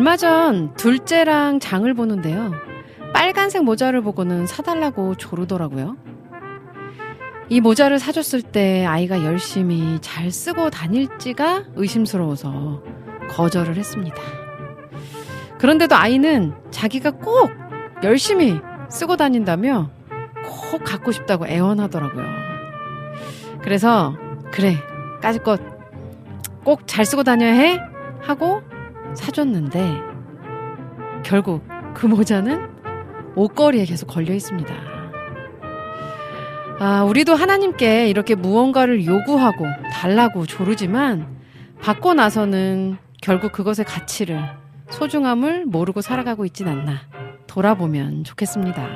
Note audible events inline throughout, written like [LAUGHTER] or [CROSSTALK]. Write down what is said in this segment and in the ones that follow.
얼마 전 둘째랑 장을 보는데요. 빨간색 모자를 보고는 사달라고 조르더라고요. 이 모자를 사줬을 때 아이가 열심히 잘 쓰고 다닐지가 의심스러워서 거절을 했습니다. 그런데도 아이는 자기가 꼭 열심히 쓰고 다닌다며 꼭 갖고 싶다고 애원하더라고요. 그래서 그래 까짓것 꼭 잘 쓰고 다녀야 해 하고 사줬는데 결국 그 모자는 옷걸이에 계속 걸려 있습니다. 아, 우리도 하나님께 이렇게 무언가를 요구하고 달라고 조르지만 받고 나서는 결국 그것의 가치를 소중함을 모르고 살아가고 있진 않나 돌아보면 좋겠습니다.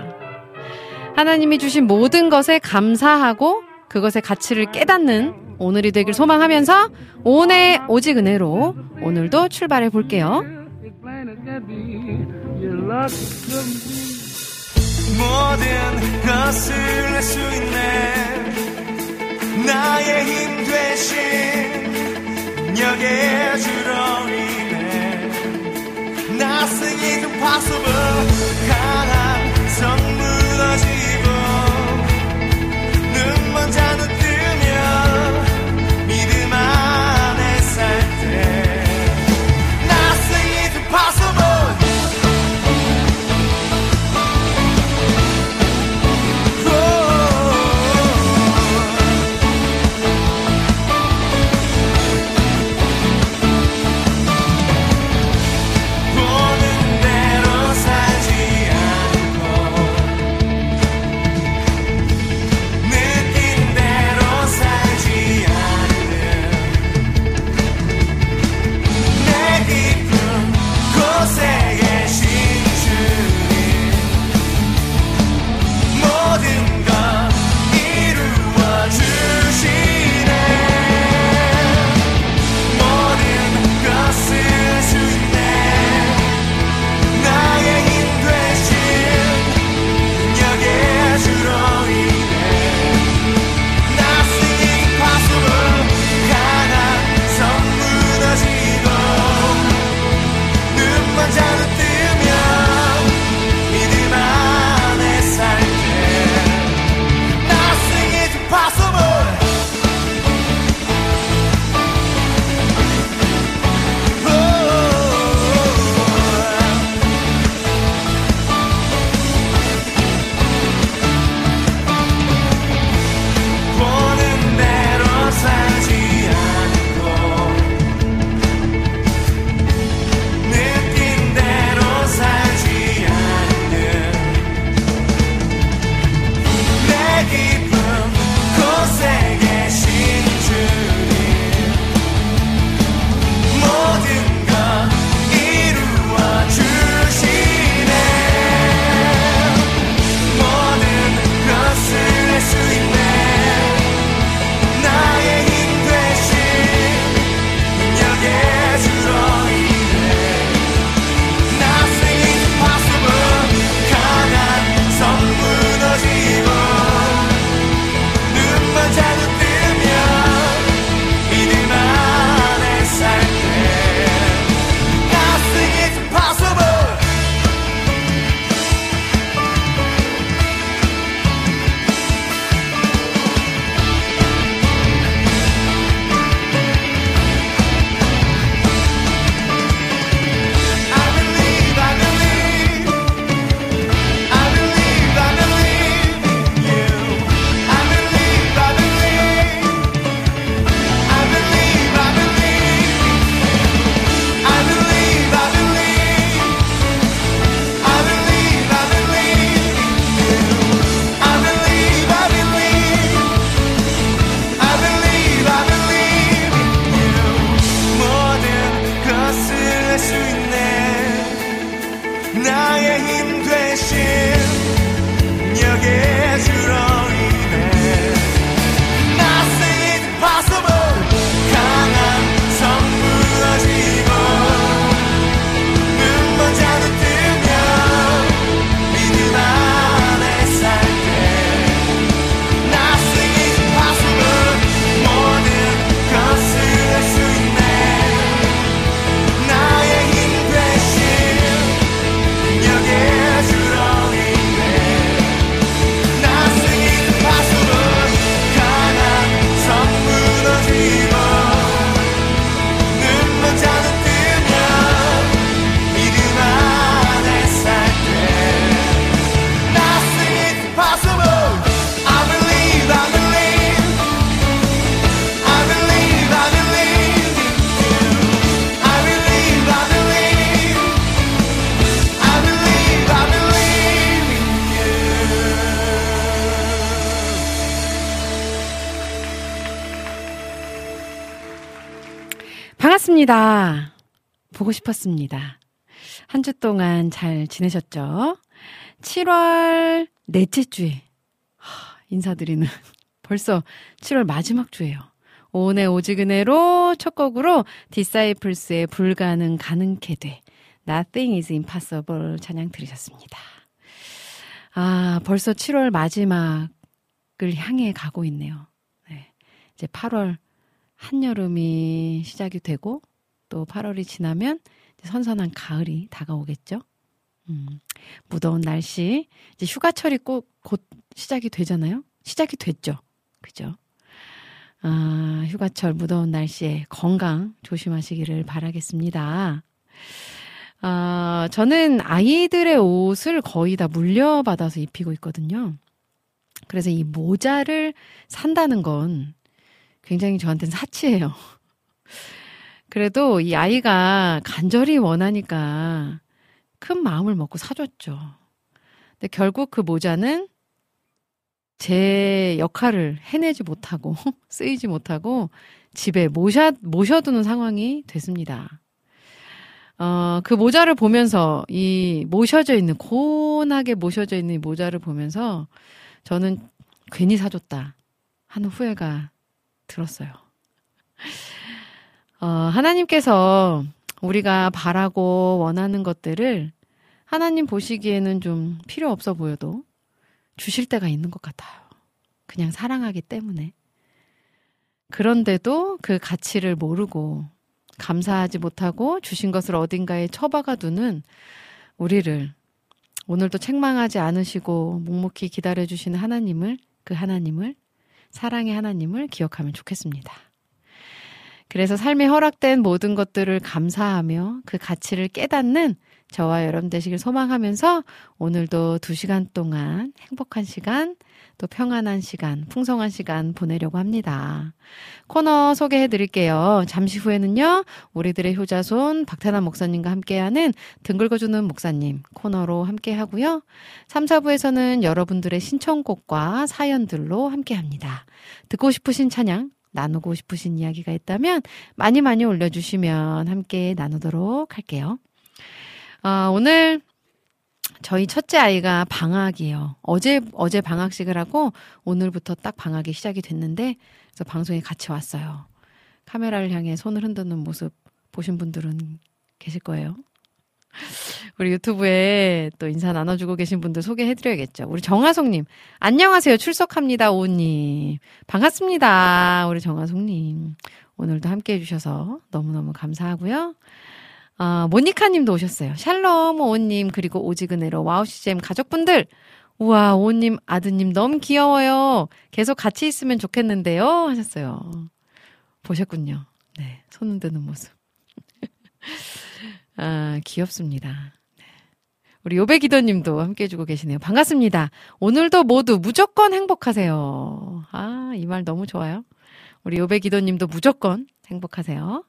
하나님이 주신 모든 것에 감사하고 그것의 가치를 깨닫는 오늘이 되길 소망하면서 오늘 오직 은혜로 오늘도 출발해 볼게요. 모든 것을 할 수 있네 나의 힘 대신 능력의 인해 Nothing is impossible 강한 성 무너지고 눈먼 자는 반갑습니다. 보고 싶었습니다. 한 주 동안 잘 지내셨죠? 7월 넷째 주에 인사드리는 [LAUGHS] 벌써 7월 마지막 주예요. 오늘 오지근해로 첫 곡으로 디사이플스의 불가능 가능케 돼 Nothing is impossible 찬양 들으셨습니다. 아, 벌써 7월 마지막을 향해 가고 있네요. 네. 이제 8월 한여름이 시작이 되고 또 8월이 지나면 선선한 가을이 다가오겠죠. 음, 무더운 날씨, 이제 휴가철이 꼭 곧 시작이 되잖아요. 시작이 됐죠. 그죠? 아, 휴가철 무더운 날씨에 건강 조심하시기를 바라겠습니다. 아, 저는 아이들의 옷을 거의 다 물려받아서 입히고 있거든요. 그래서 이 모자를 산다는 건 굉장히 저한테는 사치예요. 그래도 이 아이가 간절히 원하니까 큰 마음을 먹고 사줬죠. 근데 결국 그 모자는 제 역할을 해내지 못하고 [LAUGHS] 쓰이지 못하고 집에 모셔, 모셔두는 상황이 됐습니다. 어, 그 모자를 보면서 이 모셔져 있는, 고운하게 모셔져 있는 이 모자를 보면서 저는 괜히 사줬다 하는 후회가 들었어요. 어, 하나님께서 우리가 바라고 원하는 것들을 하나님 보시기에는 좀 필요 없어 보여도 주실 때가 있는 것 같아요. 그냥 사랑하기 때문에. 그런데도 그 가치를 모르고 감사하지 못하고 주신 것을 어딘가에 처박아 두는 우리를 오늘도 책망하지 않으시고 묵묵히 기다려 주시는 하나님을 그 하나님을 사랑의 하나님을 기억하면 좋겠습니다. 그래서 삶에 허락된 모든 것들을 감사하며 그 가치를 깨닫는 저와 여러분 되시길 소망하면서 오늘도 두 시간 동안 행복한 시간, 또 평안한 시간, 풍성한 시간 보내려고 합니다. 코너 소개해 드릴게요. 잠시 후에는요, 우리들의 효자손 박태남 목사님과 함께하는 등 긁어주는 목사님 코너로 함께 하고요. 3, 4부에서는 여러분들의 신청곡과 사연들로 함께 합니다. 듣고 싶으신 찬양, 나누고 싶으신 이야기가 있다면 많이 많이 올려주시면 함께 나누도록 할게요. 아, 오늘 저희 첫째 아이가 방학이에요. 어제, 어제 방학식을 하고 오늘부터 딱 방학이 시작이 됐는데, 그래서 방송에 같이 왔어요. 카메라를 향해 손을 흔드는 모습 보신 분들은 계실 거예요. [LAUGHS] 우리 유튜브에 또 인사 나눠주고 계신 분들 소개해드려야겠죠. 우리 정하송님, 안녕하세요. 출석합니다. 오님. 반갑습니다. 우리 정하송님. 오늘도 함께 해주셔서 너무너무 감사하고요. 아, 모니카 님도 오셨어요. 샬롬, 오님, 그리고 오지근해로 와우시잼 가족분들. 우와, 오님, 아드님 너무 귀여워요. 계속 같이 있으면 좋겠는데요. 하셨어요. 보셨군요. 네, 손 흔드는 모습. [LAUGHS] 아, 귀엽습니다. 네. 우리 요배기도 님도 함께 해주고 계시네요. 반갑습니다. 오늘도 모두 무조건 행복하세요. 아, 이 말 너무 좋아요. 우리 요배기도 님도 무조건 행복하세요.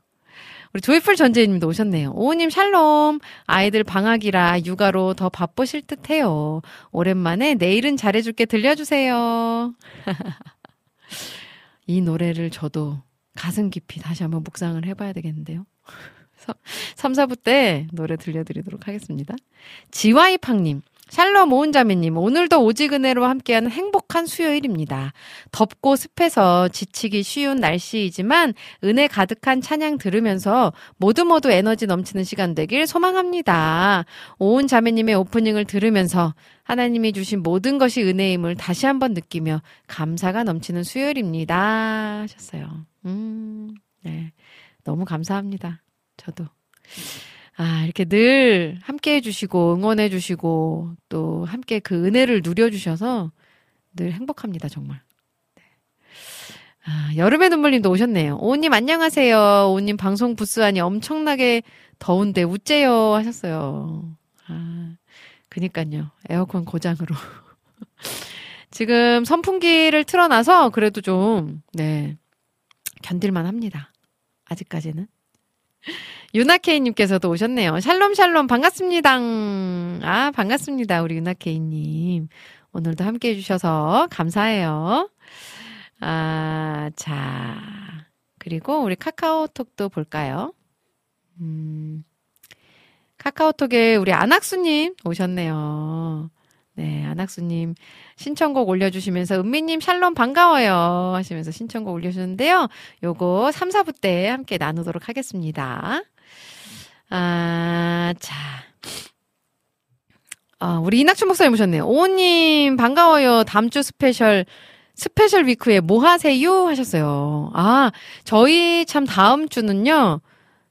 우리 조이풀 전재희님도 오셨네요. 오님 샬롬. 아이들 방학이라 육아로 더 바쁘실 듯해요. 오랜만에 내일은 잘해줄게 들려주세요. [LAUGHS] 이 노래를 저도 가슴 깊이 다시 한번 묵상을 해봐야 되겠는데요. 3, 4부 때 노래 들려드리도록 하겠습니다. 지와이팡님. 샬롬 오은자매님, 오늘도 오지근해로 함께하는 행복한 수요일입니다. 덥고 습해서 지치기 쉬운 날씨이지만 은혜 가득한 찬양 들으면서 모두 모두 에너지 넘치는 시간 되길 소망합니다. 오은자매님의 오프닝을 들으면서 하나님이 주신 모든 것이 은혜임을 다시 한번 느끼며 감사가 넘치는 수요일입니다. 하셨어요. 음, 네. 너무 감사합니다. 저도. 아, 이렇게 늘 함께 해주시고, 응원해주시고, 또 함께 그 은혜를 누려주셔서 늘 행복합니다, 정말. 네. 아, 여름의 눈물님도 오셨네요. 오님 안녕하세요. 오님 방송 부스 안이 엄청나게 더운데 우째요 하셨어요. 아, 그니까요. 에어컨 고장으로. [LAUGHS] 지금 선풍기를 틀어놔서 그래도 좀, 네, 견딜만 합니다. 아직까지는. 유나케이님께서도 오셨네요. 샬롬, 샬롬, 반갑습니다. 아, 반갑습니다. 우리 유나케이님. 오늘도 함께 해주셔서 감사해요. 아, 자. 그리고 우리 카카오톡도 볼까요? 음, 카카오톡에 우리 안학수님 오셨네요. 네, 안학수님 신청곡 올려주시면서 은미님 샬롬 반가워요 하시면서 신청곡 올려주셨는데요. 요거 3, 4부 때 함께 나누도록 하겠습니다. 아, 자. 아, 우리 이낙춘 목사님 오셨네요. 오님 반가워요. 다음 주 special special week에 뭐 하세요 하셨어요. 아, 저희 참 다음 주는요.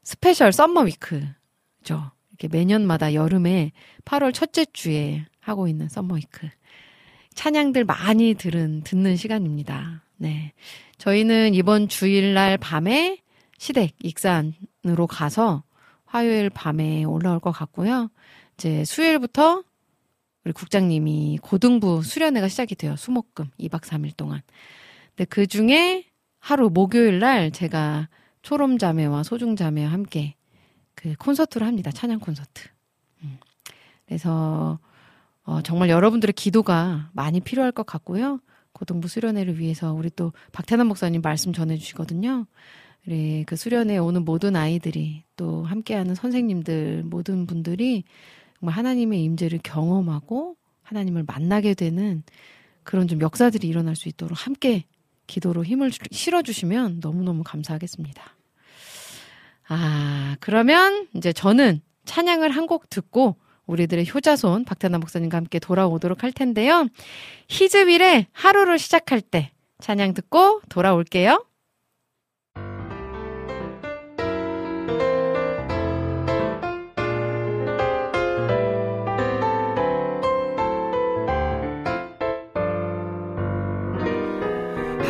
special summer week죠. 이렇게 매년마다 여름에 8월 첫째 주에 하고 있는 summer week. 찬양들 많이 들은 듣는 시간입니다. 네. 저희는 이번 주일날 밤에 시댁 익산으로 가서 화요일 밤에 올라올 것 같고요. 이제 수요일부터 우리 국장님이 고등부 수련회가 시작이 돼요. 수목금 2박 3일 동안. 근데 그 중에 하루 목요일 날 제가 초롬 자매와 소중 자매와 함께 그 콘서트를 합니다. 찬양 콘서트. 음. 그래서 어, 정말 여러분들의 기도가 많이 필요할 것 같고요. 고등부 수련회를 위해서 우리 또 박태남 목사님 말씀 전해주시거든요. 우리 그 수련회 오는 모든 아이들이 또 함께하는 선생님들 모든 분들이 정말 하나님의 임재를 경험하고 하나님을 만나게 되는 그런 좀 역사들이 일어날 수 있도록 함께 기도로 힘을 실어주시면 너무너무 감사하겠습니다. 아, 그러면 이제 저는 찬양을 한 곡 듣고 우리들의 효자손 박태남 목사님과 함께 돌아오도록 할 텐데요. 히즈윌의 하루를 시작할 때 찬양 듣고 돌아올게요.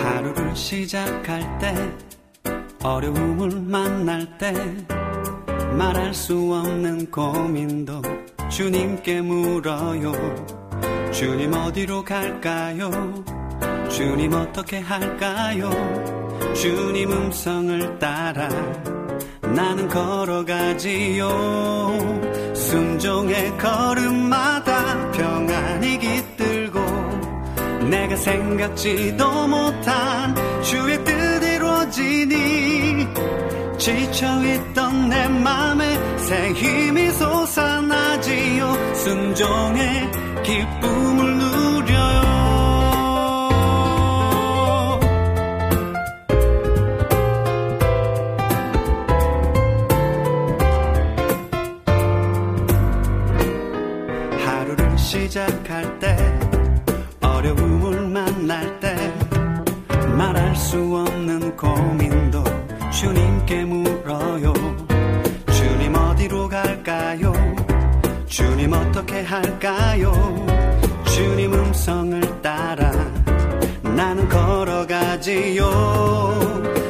하루를 시작할 때 어려움을 만날 때 말할 수 없는 고민도 주님께 물어요. 주님 어디로 갈까요? 주님 어떻게 할까요? 주님 음성을 따라 나는 걸어가지요. 순종의 걸음마다 평안이 깃들고 내가 생각지도 못한 주의 뜻 이루어지니 지쳐있던 내 맘에 새 힘이 솟아나지요. 순종의 기쁨을 누려요. 하루를 시작할 때 어려움을 만날 때 말할 수 없는 고민도 주님께 물어요. 주님 어디로 갈까요? 주님 어떻게 할까요? 주님 음성을 따라 나는 걸어가지요.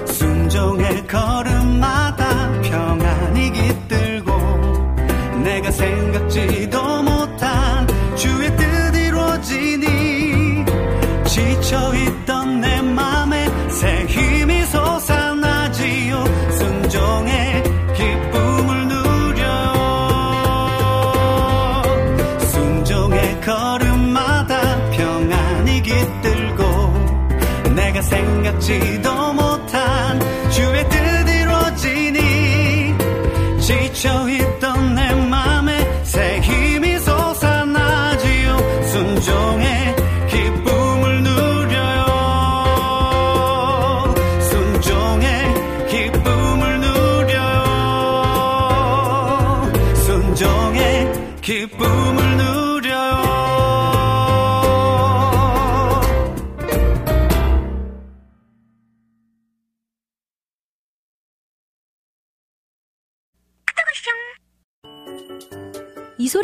순종의 걸음마다 평안이 깃들고 내가 생각지도 못한 주의 뜻 이루어지니 지쳐있던 생각지도 못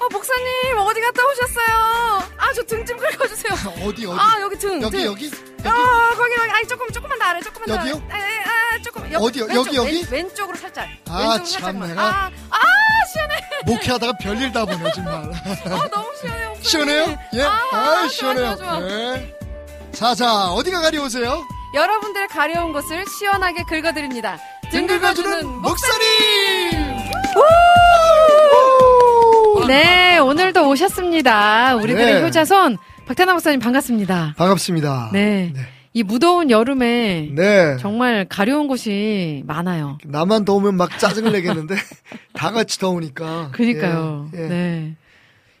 어, 목사님, 어디 갔다 오셨어요? 아, 저 등 좀 긁어주세요. [LAUGHS] 어디 어디 아, 여기 등. 여기 등. 여기 아, 거기, 거기. 아니, 조금, 조금만 더 아래, 조금만 더 여기요? 아래. 에, 에, 아, 조금. 여기, 어디요? 왼쪽, 여기, 여기? 왼, 왼쪽으로 살짝. 아, 참. 내가. 아, 아, 시원해. [LAUGHS] 목회하다가 별일 다 보네 정말 아, 너무 시원해, 목사님. 시원해요? 예? 아, 아, 좋아, 시원해요. 좋아, 좋아. 네. 자, 자, 어디가 가려우세요? 여러분들 가려운 곳을 시원하게 긁어드립니다. 등 긁어주는 목사님! 네, 오늘도 오셨습니다. 우리들의 네. 효자손, 박태나 목사님 반갑습니다. 반갑습니다. 네. 네. 이 무더운 여름에 네. 정말 가려운 곳이 많아요. 나만 더우면 막 짜증을 내겠는데 [LAUGHS] 다 같이 더우니까. 그니까요. 예, 예. 네.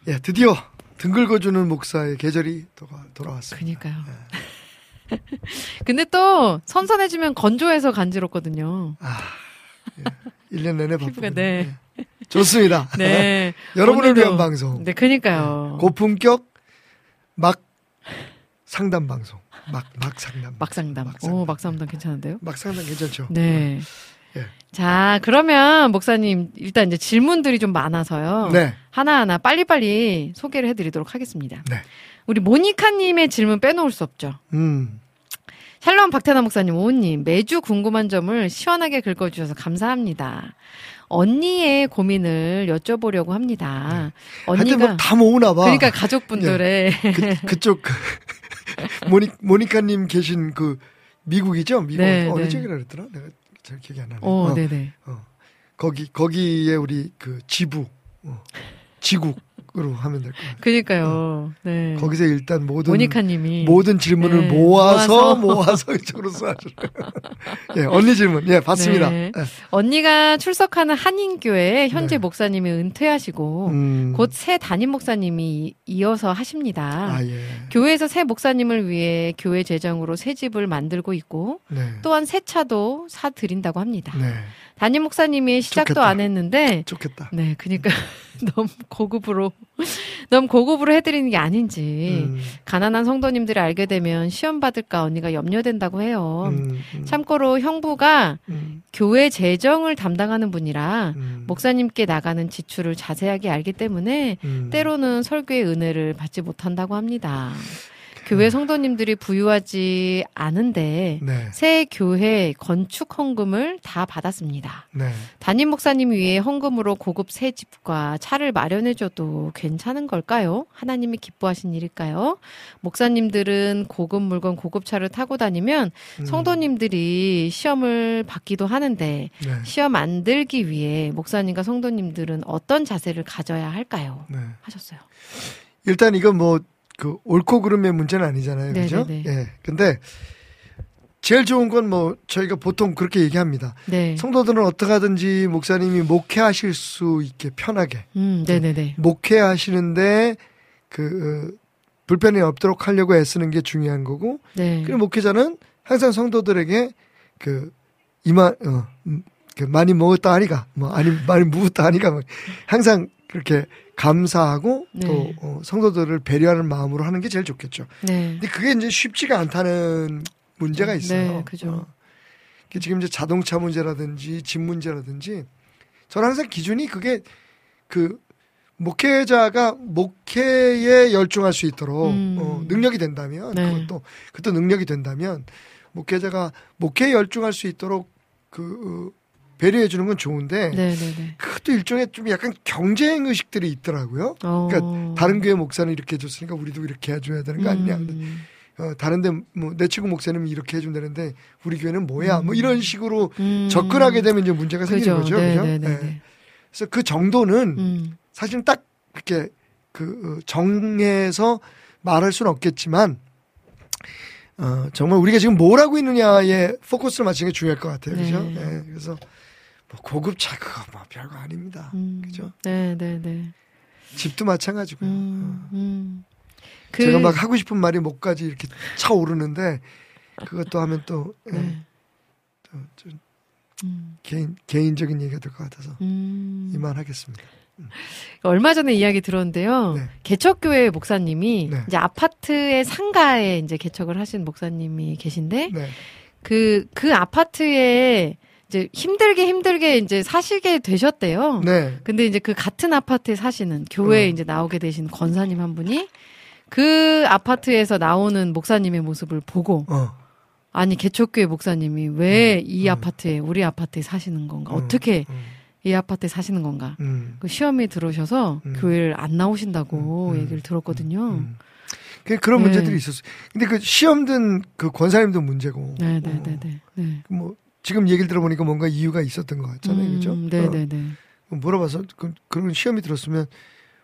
예, 드디어 등 긁어주는 목사의 계절이 돌아- 돌아왔습니다. 그니까요. 네. [LAUGHS] 근데 또 선선해지면 건조해서 간지럽거든요. 아, 예. 1년 내내 바쁘 피부가, 네. 좋습니다. 네. [LAUGHS] 여러분을 오늘도- 위한 방송. 네, 그니까요. 고품격 막 상담 방송. 막, 막 상담. 막 상담. 막 상담. 오, 막 상담 괜찮은데요? 막 상담 괜찮죠? 네. 예. 자, 그러면 목사님 일단 이제 질문들이 좀 많아서요. 네. 하나하나 빨리빨리 소개를 해드리도록 하겠습니다. 네. 우리 모니카님의 질문 빼놓을 수 없죠. 음. 샬롬 박태나 목사님, 오님 매주 궁금한 점을 시원하게 긁어주셔서 감사합니다. 언니의 고민을 여쭤보려고 합니다. 네. 하여튼 언니가 뭐다 모으나 봐. 그러니까 가족분들의 그, 그쪽 그 [LAUGHS] 모니 모니카님 계신 그 미국이죠? 미국 네, 어느 네. 쪽이라 그랬더라? 내가 잘 기억이 안 나네. 어, 어, 네네. 어. 거기 거기에 우리 그 지부 어. 지국 으로 하면 될 것 같아요. 그러니까요. 네. 거기서 일단 모든 모니카님이 모든 질문을 네, 모아서 모아서. [LAUGHS] 이쪽으로 쏴주는. 예, 언니 질문. 예, 받습니다. 네. 예. 언니가 출석하는 한인교회 현재 네. 목사님이 은퇴하시고 음. 곧새 담임 목사님이 이어서 하십니다. 아 예. 교회에서 새 목사님을 위해 교회 재정으로 새 집을 만들고 있고 네. 또한 새 차도 사 드린다고 합니다. 네. 담임 목사님이 시작도 좋겠다. 안 했는데 좋겠다. 네, 그러니까 [LAUGHS] 너무 고급으로 너무 고급으로 해드리는 게 아닌지 음, 가난한 성도님들이 알게 되면 시험 받을까 언니가 염려된다고 해요. 음, 음, 참고로 형부가 음, 교회 재정을 담당하는 분이라 음, 목사님께 나가는 지출을 자세하게 알기 때문에 음. 때로는 설교의 은혜를 받지 못한다고 합니다. 교회 성도님들이 부유하지 않은데 네. 새 교회 건축 헌금을 다 받았습니다. 네. 담임 목사님 위해 헌금으로 고급 새 집과 차를 마련해줘도 괜찮은 걸까요? 하나님이 기뻐하신 일일까요? 목사님들은 고급 물건, 고급 차를 타고 다니면 음, 성도님들이 시험을 받기도 하는데 네. 시험 안 들기 위해 목사님과 성도님들은 어떤 자세를 가져야 할까요? 네. 하셨어요. 일단 이건 뭐 그 옳고 그름의 문제는 아니잖아요. 그죠? 네네네. 예. 근데 제일 좋은 건 뭐 저희가 보통 그렇게 얘기합니다. 네. 성도들은 어떻게 하든지 목사님이 목회하실 수 있게 편하게 음, 네네네. 목회하시는데 그 어, 불편이 없도록 하려고 애쓰는 게 중요한 거고 네. 그리고 목회자는 항상 성도들에게 그 이마 어, 음, 그 많이 먹었다 하니까 뭐 아니 많이 묵었다 하니까 뭐 항상 그렇게 감사하고 네. 또 어, 성도들을 배려하는 마음으로 하는 게 제일 좋겠죠. 네. 근데 그게 이제 쉽지가 않다는 문제가 있어요. 네, 그죠. 어. 그 지금 이제 자동차 문제라든지 집 문제라든지 저는 항상 기준이 그게 그 목회자가 목회에 열중할 수 있도록 음. 어, 능력이 된다면 네. 그것도 그것도 능력이 된다면 목회자가 목회에 열중할 수 있도록 그 어, 배려해 주는 건 좋은데 네네네. 그것도 일종의 좀 약간 경쟁 의식들이 있더라고요. 어. 그러니까 다른 교회 목사는 이렇게 해줬으니까 우리도 이렇게 해줘야 되는 거 아니냐. 음. 어, 다른데 뭐내 친구 목사님은 이렇게 해준다는데 우리 교회는 뭐야? 뭐 이런 식으로 음. 접근하게 되면 이제 문제가 생기는 거죠. 그죠? 예. 그래서 그 정도는 음. 사실은 딱 이렇게 그 어, 정해서 말할 수는 없겠지만 어, 정말 우리가 지금 뭘 하고 있느냐에 포커스를 맞추는 게 중요할 것 같아요. 그죠? 네. 네, 그래서 뭐 고급차 그거 뭐 별거 아닙니다. 음. 그죠? 네, 네, 네. 집도 마찬가지고요. 음, 음. 그, 제가 막 하고 싶은 말이 목까지 이렇게 차 오르는데 그것도 하면 또 예, 네. 또좀 음, 개인 개인적인 얘기가 될 것 같아서 음. 이만하겠습니다. 얼마 전에 이야기 들었는데요. 네. 개척교회 목사님이 네. 이제 아파트의 상가에 이제 개척을 하신 목사님이 계신데 네, 그, 그 아파트에 이제 힘들게 힘들게 이제 사시게 되셨대요. 네, 근데 이제 그 같은 아파트에 사시는 교회에 어. 이제 나오게 되신 권사님 한 분이 그 아파트에서 나오는 목사님의 모습을 보고 어, 아니 개척교회 목사님이 왜이 음. 아파트에 우리 아파트에 사시는 건가? 음, 어떻게 음, 이 아파트에 사시는 건가? 음, 그 시험이 들어오셔서 음. 교회를 안 나오신다고 음, 음, 얘기를 들었거든요. 음. 그 그런 네. 문제들이 있었어요. 근데 그 시험 든 그 권사님도 문제고. 네, 네, 어, 네, 네. 네. 뭐 지금 얘기를 들어보니까 뭔가 이유가 있었던 것 같잖아요, 음, 그죠? 네, 어, 네, 네. 물어봐서 그, 그런 시험이 들었으면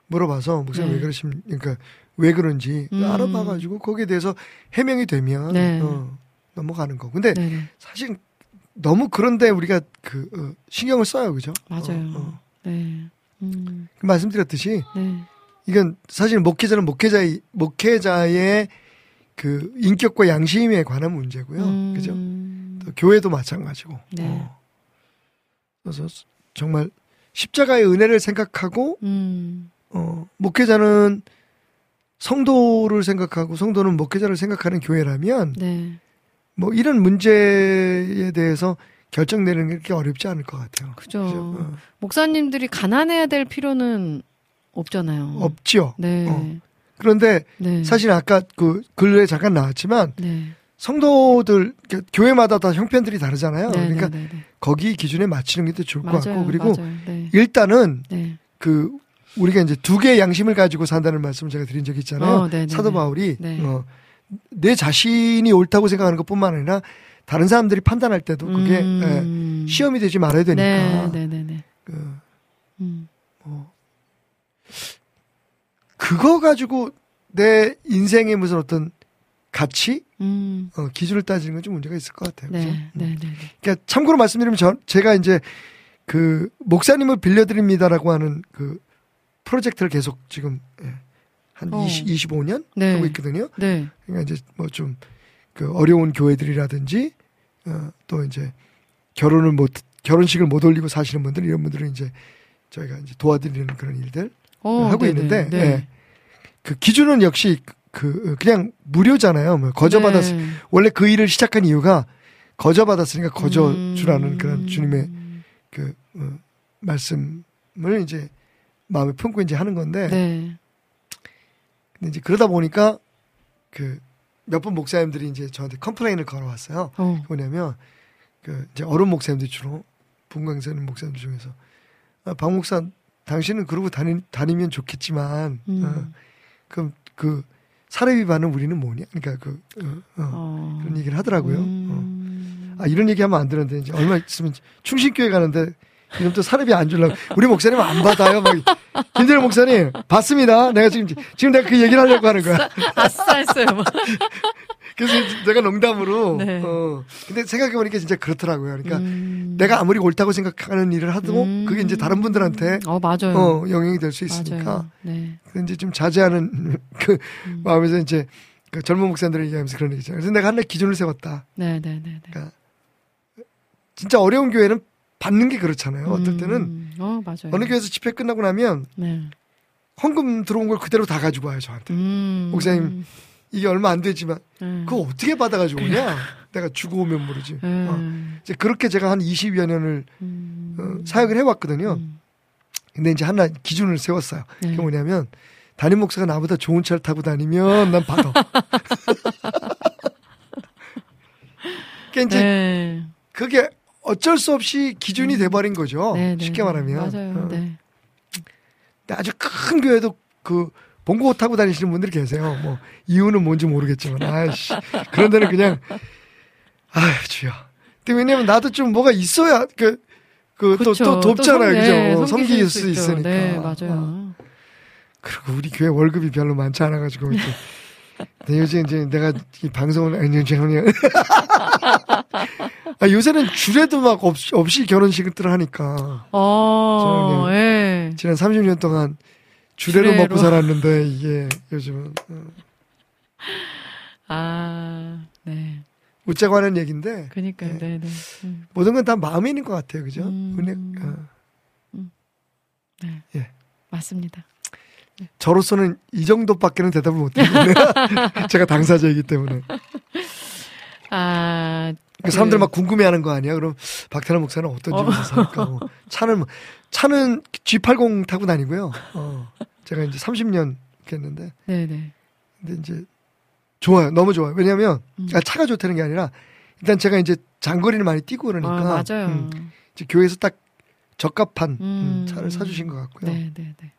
물어봐서 목사님 네. 왜 그러십 그러니까 왜 그런지 음. 알아봐가지고 거기에 대해서 해명이 되면 네. 어, 넘어가는 거. 근데 네, 네. 사실 너무 그런데 우리가 그 어, 신경을 써요, 그죠? 맞아요. 어, 어. 네. 음, 그 말씀드렸듯이 네. 이건 사실 목회자는 목회자의 목회자의 그 인격과 양심에 관한 문제고요, 음, 그죠? 또 교회도 마찬가지고. 네. 어. 그래서 정말 십자가의 은혜를 생각하고 음, 어, 목회자는 성도를 생각하고 성도는 목회자를 생각하는 교회라면 네. 뭐 이런 문제에 대해서 결정 내리는 게 그렇게 어렵지 않을 것 같아요. 그죠. 그죠? 어. 목사님들이 가난해야 될 필요는 없잖아요. 없죠. 네. 어. 그런데 네. 사실 아까 그 글에 잠깐 나왔지만 네. 성도들 그러니까 교회마다 다 형편들이 다르잖아요. 네, 그러니까 네, 네, 네. 거기 기준에 맞추는 게 더 좋을 것 맞아요. 같고 그리고. 네. 일단은 네. 그 우리가 이제 두 개의 양심을 가지고 산다는 말씀을 제가 드린 적이 있잖아요. 어, 사도 네. 바울이 네. 어, 내 자신이 옳다고 생각하는 것뿐만 아니라 다른 사람들이 판단할 때도 그게 음. 예, 시험이 되지 말아야 되니까 네, 네, 네, 네. 그, 음. 뭐, 그거 가지고 내 인생의 무슨 어떤 가치 음. 어, 기준을 따지는 건 좀 문제가 있을 것 같아요. 네, 네, 네, 네. 그러니까 참고로 말씀드리면 저, 제가 이제 그 목사님을 빌려드립니다라고 하는 그 프로젝트를 계속 지금 예, 한 어. 20, 25년 네. 하고 있거든요. 네. 그러니까 이제 뭐 좀 그 어려운 교회들이라든지 어, 또 이제 결혼을 못 결혼식을 못 올리고 사시는 분들 이런 분들은 이제 저희가 이제 도와드리는 그런 일들 어, 하고 네, 있는데 네, 예. 그 기준은 역시 그 그냥 무료잖아요. 뭐 거저 받았 네. 원래 그 일을 시작한 이유가 거저 받았으니까 거저 음. 주라는 그런 주님의 그 어, 말씀을 이제 마음에 품고 이제 하는 건데 네. 근데 이제 그러다 보니까 그몇번 목사님들이 이제 저한테 컴플레인을 걸어왔어요. 어. 뭐냐면 그 이제 어른 목사님들 주로 분광사님 목사님들 중에서 아, 박 목사 당신은 그러고 다니, 다니면 좋겠지만 음. 어, 그럼 그 사례비 받는 우리는 뭐냐? 그러니까 그 어, 어, 어. 그런 얘기를 하더라고요. 어. 음. 아 이런 얘기 하면 안 되는데 이제 얼마 있으면 충신교회 가는데 이놈 또 사례비 안 주려고 우리 목사님 안 받아요. 막 김대일 목사님 받습니다. 내가 지금 지금 내가 그 얘기를 하려고 하는 거야. 아싸 했어요. [LAUGHS] 막. 그래서 내가 농담으로 네. 어 근데 생각해 보니까 진짜 그렇더라고요. 그러니까 음. 내가 아무리 옳다고 생각하는 일을 하도 음. 그게 이제 다른 분들한테 어, 맞아요. 어 영향이 될 수 있으니까 맞아요. 네. 이제 좀 자제하는 [LAUGHS] 그 음. 마음에서 이제 그 젊은 목사님들을 얘기하면서 그런 얘기죠. 그래서 내가 하나의 기준을 세웠다. 네, 네, 네, 네. 그러니까 진짜 어려운 교회는 받는 게 그렇잖아요. 어떨 때는 음. 어, 맞아요. 어느 교회에서 집회 끝나고 나면 네. 헌금 들어온 걸 그대로 다 가지고 와요 저한테. 음. 목사님, 이게 얼마 안 되지만 음. 그거 어떻게 받아가지고 오냐? 내가 주고 오면 모르지. 어. 음. 이제 그렇게 제가 한 20여 년을 음. 어, 사역을 해왔거든요. 음. 근데 이제 하나 기준을 세웠어요. 네. 그게 뭐냐면 담임 목사가 나보다 좋은 차를 타고 다니면 난 받아. [LAUGHS] 그러니까 이제 네. 그게 어쩔 수 없이 기준이 돼버린 거죠. 네, 네, 쉽게 네. 말하면. 맞아요. 어. 네. 아주 큰 교회도 그 봉고 타고 다니시는 분들이 계세요. 뭐 이유는 뭔지 모르겠지만, 아이씨 그런 데는 그냥 아휴 주여. 근데 왜냐면 나도 좀 뭐가 있어야 그 그또 그쵸. 또 돕잖아요, 또 섬- 네, 그죠? 섬기실 섬길 수 수. 있으니까. 네, 맞아요. 어. 그리고 우리 교회 월급이 별로 많지 않아가지고 이제 근데 요새 이제 내가 이 방송을 아니 그냥 [LAUGHS] 아, 요새는 주례도 막 없이, 없이 결혼식을 하니까 어, 예. 지난 30년 동안 주례로. 먹고 살았는데 이게 요즘은 어, 아, 네. 웃자고 하는 얘기인데 그니까, 네. 네, 네. 음, 모든 건 다 마음에 있는 것 같아요, 그죠? 음. 은혜, 어. 네. 예. 맞습니다. 저로서는 이 정도밖에는 대답을 못 드리는데 [LAUGHS] 제가 당사자이기 때문에 아, 그 사람들 그- 막 궁금해하는 거 아니야? 그럼 박태남 목사는 어떤 집에서 살까? 뭐. 차는 뭐- 차는 G80 타고 다니고요. 어, 제가 이제 30년 했는데 네네. 근데 이제 좋아요, 너무 좋아요. 왜냐하면 음. 아, 차가 좋다는 게 아니라 일단 제가 이제 장거리를 많이 뛰고 그러니까 아, 맞아요. 음, 이제 교회에서 딱 적합한 음, 음. 차를 사주신 것 같고요. 네, 네, 네.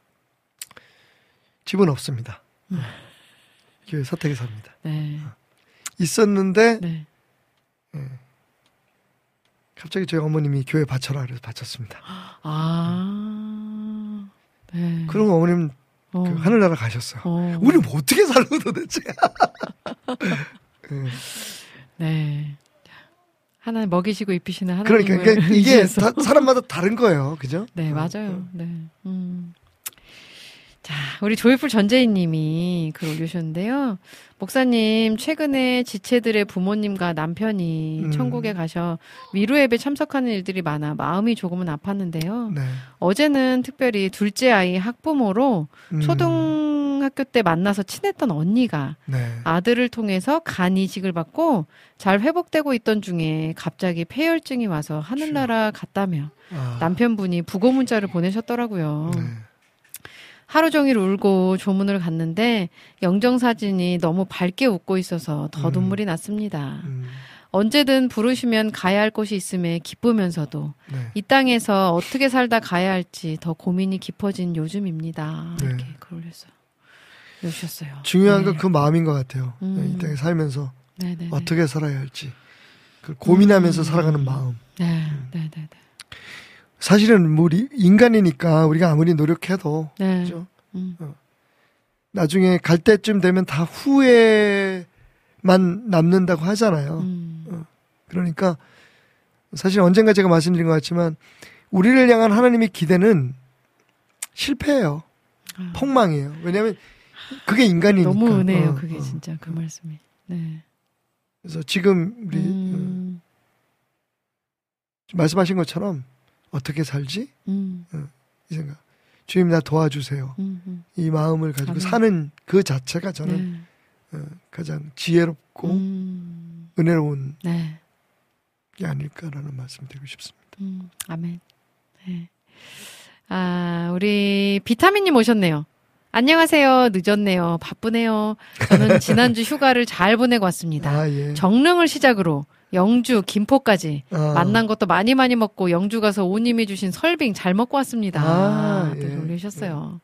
집은 없습니다. [LAUGHS] 교회 서택에 삽니다. 네. 있었는데 네. 갑자기 저희 어머님이 교회 바쳐라 그래서 바쳤습니다. 아, 네. 그럼 어머님 어. 그 하늘나라 가셨어요. 어. 우리 뭐 어떻게 살고 도대체? 예. [LAUGHS] 네. 하나 먹이시고 입히시는 하나님을 그러니까, 그러니까 이게. [LAUGHS] 다- 사람마다 다른 거예요, 그죠? 네, 어, 맞아요. 네. 음. 자, 우리 조이풀 전재희님이 글 올려주셨는데요. 목사님, 최근에 지체들의 부모님과 남편이 음. 천국에 가셔 위로 예배 참석하는 일들이 많아 마음이 조금은 아팠는데요. 네. 어제는 특별히 둘째 아이 학부모로 음, 초등학교 때 만나서 친했던 언니가 네. 아들을 통해서 간 이식을 받고 잘 회복되고 있던 중에 갑자기 폐혈증이 와서 하늘나라 갔다며 아, 남편분이 부고 문자를 보내셨더라고요. 네. 하루 종일 울고 조문을 갔는데 영정 사진이 너무 밝게 웃고 있어서 더 음. 눈물이 났습니다. 음, 언제든 부르시면 가야 할 곳이 있음에 기쁘면서도 네. 이 땅에서 어떻게 살다 가야 할지 더 고민이 깊어진 요즘입니다. 네. 이렇게 글 올렸어요. 올려주셨어요. 중요한 네. 건그 마음인 것 같아요. 음. 이 땅에 살면서 네네네. 어떻게 살아야 할지 그 고민하면서 음. 살아가는 마음. 네, 네네네. 사실은 뭐 우리 인간이니까 우리가 아무리 노력해도 네. 그죠? 음. 나중에 갈 때쯤 되면 다 후회만 남는다고 하잖아요. 음. 그러니까 사실 언젠가 제가 말씀드린 것 같지만 우리를 향한 하나님의 기대는 실패예요. 아, 폭망이에요. 왜냐하면 그게 인간이니까. 너무 은혜예요, 어, 그게 어. 진짜 그 말씀이. 네. 그래서 지금 우리 어, 음, 말씀하신 것처럼 어떻게 살지 음, 이 생각. 주님 나 도와주세요. 음, 음. 이 마음을 가지고 아멘. 사는 그 자체가 저는 네. 어, 가장 지혜롭고 음, 은혜로운 네. 게 아닐까라는 말씀 드리고 싶습니다. 음, 아멘. 네. 아, 우리 비타민님 오셨네요. 안녕하세요. 늦었네요. 바쁘네요. 저는 지난주 [LAUGHS] 휴가를 잘 보내고 왔습니다. 아 예. 정릉을 시작으로 영주, 김포까지 아, 만난 것도 많이 많이 먹고 영주 가서 오님이 주신 설빙 잘 먹고 왔습니다. 아, 네, 예. 올리셨어요.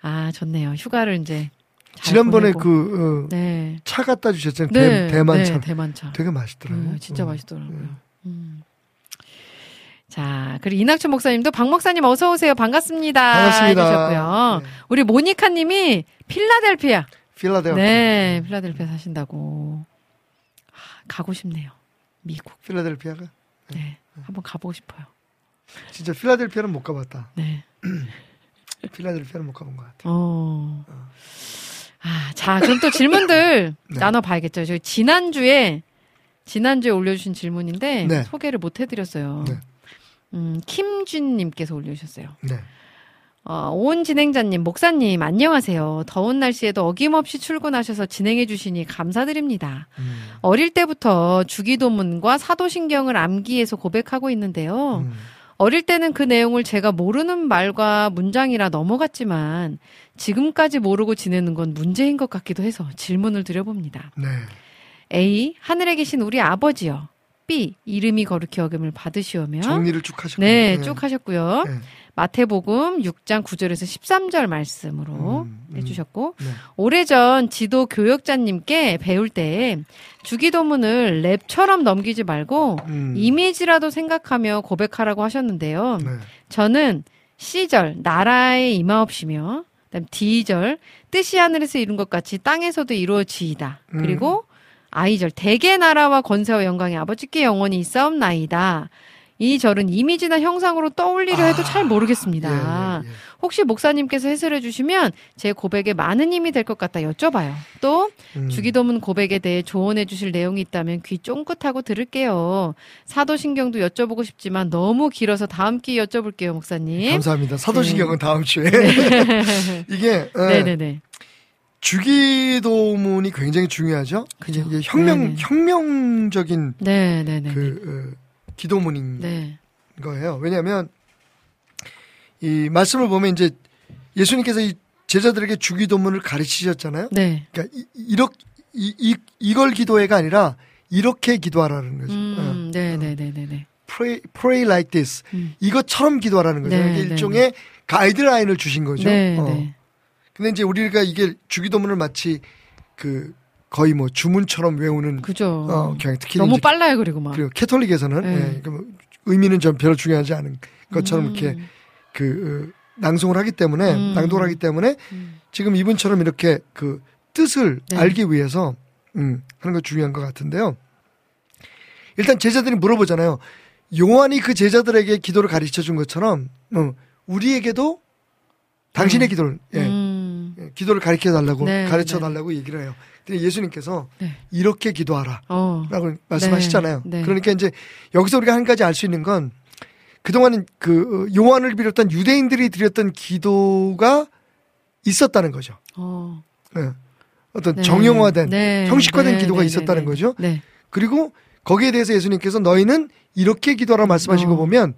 아, 좋네요. 휴가를 이제 잘 지난번에 보내고. 그차 네. 갖다 주셨잖아요. 네, 대, 만차 네, 대만차. 되게 맛있더라고요. 네, 진짜 어. 맛있더라고요. 네. 음. 자, 그리고 이낙춘 목사님도 박 목사님 어서 오세요. 반갑습니다. 반갑습니다. 해주셨고요. 네. 우리 모니카 님이 필라델피아. 필라델피아. 네, 필라델피아 사신다고. 아, 가고 싶네요. 미국. 필라델피아가 네, 한번 가보고 싶어요. 진짜 필라델피아는 못 가봤다. 네. [CLEARS THROAT] 필라델피아는 못 가본 것 같아. 어. 아, 자, 그럼 또 질문들 [LAUGHS] 네. 나눠봐야겠죠. 저희 지난주에, 지난주에 올려주신 질문인데, 네. 소개를 못 해드렸어요. 네. 음, 김준님께서 올려주셨어요. 네. 어, 온 진행자님, 목사님, 안녕하세요. 더운 날씨에도 어김없이 출근하셔서 진행해주시니 감사드립니다. 음. 어릴 때부터 주기도문과 사도신경을 암기해서 고백하고 있는데요. 음. 어릴 때는 그 내용을 제가 모르는 말과 문장이라 넘어갔지만 지금까지 모르고 지내는 건 문제인 것 같기도 해서 질문을 드려봅니다. 네. A. 하늘에 계신 우리 아버지요. B. 이름이 거룩히 여김을 받으시오며 정리를 쭉 하셨고. 네, 쭉 하셨고요. 네. 마태복음 6장 9절에서 13절 말씀으로 음, 음. 해주셨고 네. 오래전 지도 교역자님께 배울 때 주기도문을 랩처럼 넘기지 말고 음. 이미지라도 생각하며 고백하라고 하셨는데요. 네. 저는 시절 나라에 임하옵시며 그다음 D절 뜻이 하늘에서 이룬 것 같이 땅에서도 이루어지이다. 음. 그리고 I절 대개 나라와 권세와 영광이 아버지께 영원히 있사옵나이다. 이 절은 이미지나 형상으로 떠올리려 해도 아, 잘 모르겠습니다. 예, 예, 예. 혹시 목사님께서 해설해 주시면 제 고백에 많은 힘이 될 것 같다 여쭤봐요. 또 음. 주기도문 고백에 대해 조언해 주실 내용이 있다면 귀 쫑긋하고 들을게요. 사도신경도 여쭤보고 싶지만 너무 길어서 다음 기회에 여쭤볼게요, 목사님. 감사합니다. 사도신경은 다음 주에. [LAUGHS] 이게 어, 네. 네네 네. 주기도문이 굉장히 중요하죠. 그죠. 이게 혁명 네네. 혁명적인 네네네. 그 어, 기도문인 네. 거예요. 왜냐하면 이 말씀을 보면 이제 예수님께서 이 제자들에게 주기도문을 가르치셨잖아요. 네. 그러니까 이, 이렇게 이, 이 이걸 기도해가 아니라 이렇게 기도하라는 거죠. 어. 음, 네 네 네 네 네. pray, pray like this. 음. 이것처럼 기도하라는 거죠. 네, 이게 네, 일종의 가이드라인을 주신 거죠. 네, 어. 네. 근데 이제 우리가 이게 주기도문을 마치 그 거의 뭐 주문처럼 외우는 그죠. 어, 경향 특히 너무 빨라요, 그리고 막. 그리고 캐톨릭에서는 네. 예, 의미는 좀 별로 중요하지 않은 것처럼 음. 이렇게 그 어, 낭송을 하기 때문에 음. 낭독을 하기 때문에 음. 지금 이분처럼 이렇게 그 뜻을 네. 알기 위해서 음, 하는 거 중요한 것 같은데요. 일단 제자들이 물어보잖아요. 요한이 그 제자들에게 기도를 가르쳐 준 것처럼 어, 우리에게도 당신의 음. 기도를 예, 음. 예, 기도를 가르쳐 달라고 네, 가르쳐 네. 달라고 얘기를 해요. 예수님께서 네. 이렇게 기도하라. 어. 라고 말씀하시잖아요. 네, 네. 그러니까 이제 여기서 우리가 한 가지 알 수 있는 건 그동안은 그 어, 요한을 비롯한 유대인들이 드렸던 기도가 있었다는 거죠. 어. 예. 어떤 네. 정형화된 네. 형식화된 네, 기도가 네, 있었다는 네, 거죠. 네. 그리고 거기에 대해서 예수님께서 너희는 이렇게 기도하라 말씀하신 어. 거 보면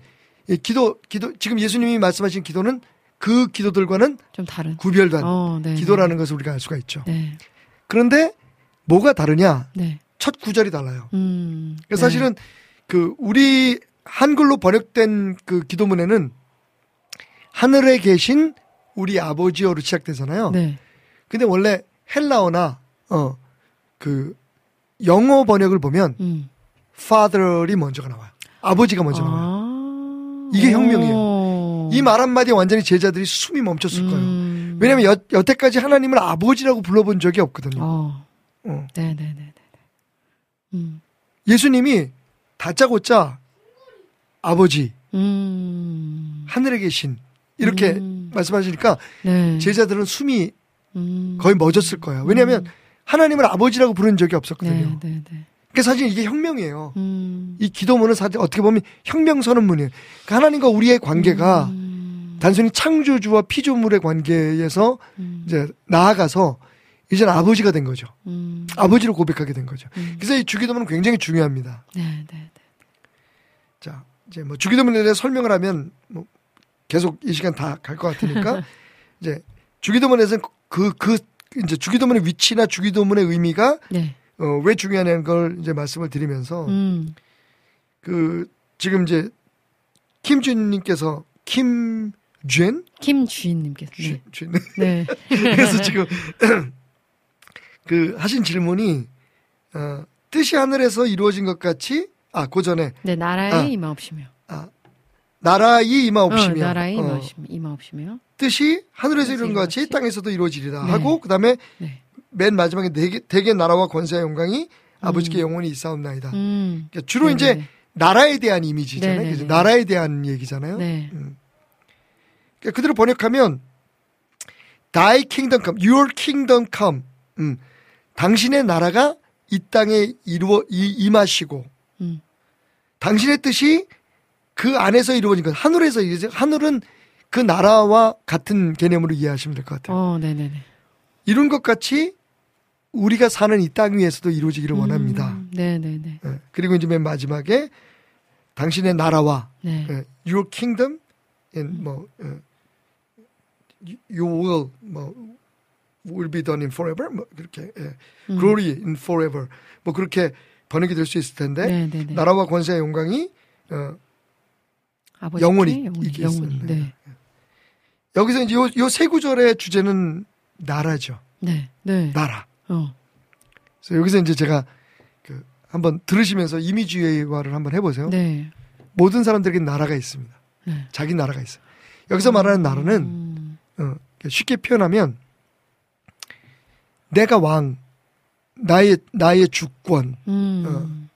이 기도 기도 지금 예수님이 말씀하신 기도는 그 기도들과는 좀 다른. 구별된 어, 네. 기도라는 것을 우리가 알 수가 있죠. 네. 그런데 뭐가 다르냐? 네. 첫 구절이 달라요. 음. 그래서 사실은 그 우리 한글로 번역된 그 기도문에는 하늘에 계신 우리 아버지여로 시작되잖아요. 네. 근데 원래 헬라어나 어 그 영어 번역을 보면 음. father이 먼저가 나와요. 아버지가 먼저 나와요. 아. 이게 혁명이에요. 오. 이말 한마디에 완전히 제자들이 숨이 멈췄을 거예요. 음. 왜냐하면 여, 여태까지 하나님을 아버지라고 불러본 적이 없거든요. 어. 어. 네네네네. 음. 예수님이 다짜고짜 아버지 음. 하늘에 계신 이렇게 음. 말씀하시니까 네. 제자들은 숨이 음. 거의 멈췄을 거예요. 왜냐하면 하나님을 아버지라고 부른 적이 없었거든요. 네, 네, 네. 그러니까 사실 이게 혁명이에요. 음. 이 기도문은 사실 어떻게 보면 혁명 선언문이에요. 그러니까 하나님과 우리의 관계가 음. 단순히 창조주와 피조물의 관계에서 음. 이제 나아가서 이제는 아버지가 된 거죠. 음. 아버지로 고백하게 된 거죠. 음. 그래서 이 주기도문은 굉장히 중요합니다. 네, 네, 네. 자, 이제 뭐 주기도문에 대해 설명을 하면 뭐 계속 이 시간 다 갈 것 같으니까 [LAUGHS] 이제 주기도문에서는 그, 그, 이제 주기도문의 위치나 주기도문의 의미가 네. 어, 왜 중요하냐는 걸 이제 말씀을 드리면서 음. 그 지금 이제 김준님께서 김 쥔 김주인님께서. 네. 쥔 네. [LAUGHS] 그래서 지금 [CLEARS THROAT] 그 하신 질문이 어, 뜻이 하늘에서 이루어진 것 같이 아 고전에 네, 나라에 아. 임하옵시며. 아 나라의 임하옵시며 어, 나라에 어, 임하옵시며. 뜻이 하늘에서 이루어진 것. 같이 땅에서도 이루어지리라 네. 하고 그다음에 네. 맨 마지막에 대개, 대개 나라와 권세와 영광이 아버지께 음. 영원히 있사옵나이다. 음. 그러니까 주로 네네네. 이제 나라에 대한 이미지잖아요. 나라에 대한 얘기잖아요. 네. 음. 그러니까 그대로 번역하면 Thy kingdom come, your kingdom come. 음. 당신의 나라가 이 땅에 이루어 이, 임하시고 음. 당신의 뜻이 그 안에서 이루어진 것. 하늘에서 이루어진 하늘은 그 나라와 같은 개념으로 이해하시면 될 것 같아요. 어, 네, 네, 네. 이룬 것 같이 우리가 사는 이 땅 위에서도 이루어지기를 원합니다. 음. 네, 네, 네. 예. 그리고 이제 맨 마지막에 당신의 나라와 네. 예, your kingdom and 뭐 예, you will 뭐 will be done in forever 뭐 그렇게 예, 음. glory in forever 뭐 그렇게 번역이 될 수 있을 텐데 네, 네, 네. 나라와 권세와 영광이 어, 영원히 영원히. 있었네. 네. 여기서 이제 요, 요 세 구절의 주제는 나라죠 네. 네. 나라 어. 그래서 여기서 이제 제가 그 한번 들으시면서 이미지화를 한번 해보세요 네. 모든 사람들에게 나라가 있습니다 네. 자기 나라가 있어요 여기서 말하는 나라는 음. 어, 쉽게 표현하면 내가 왕, 나의 나의 주권, 음. 어.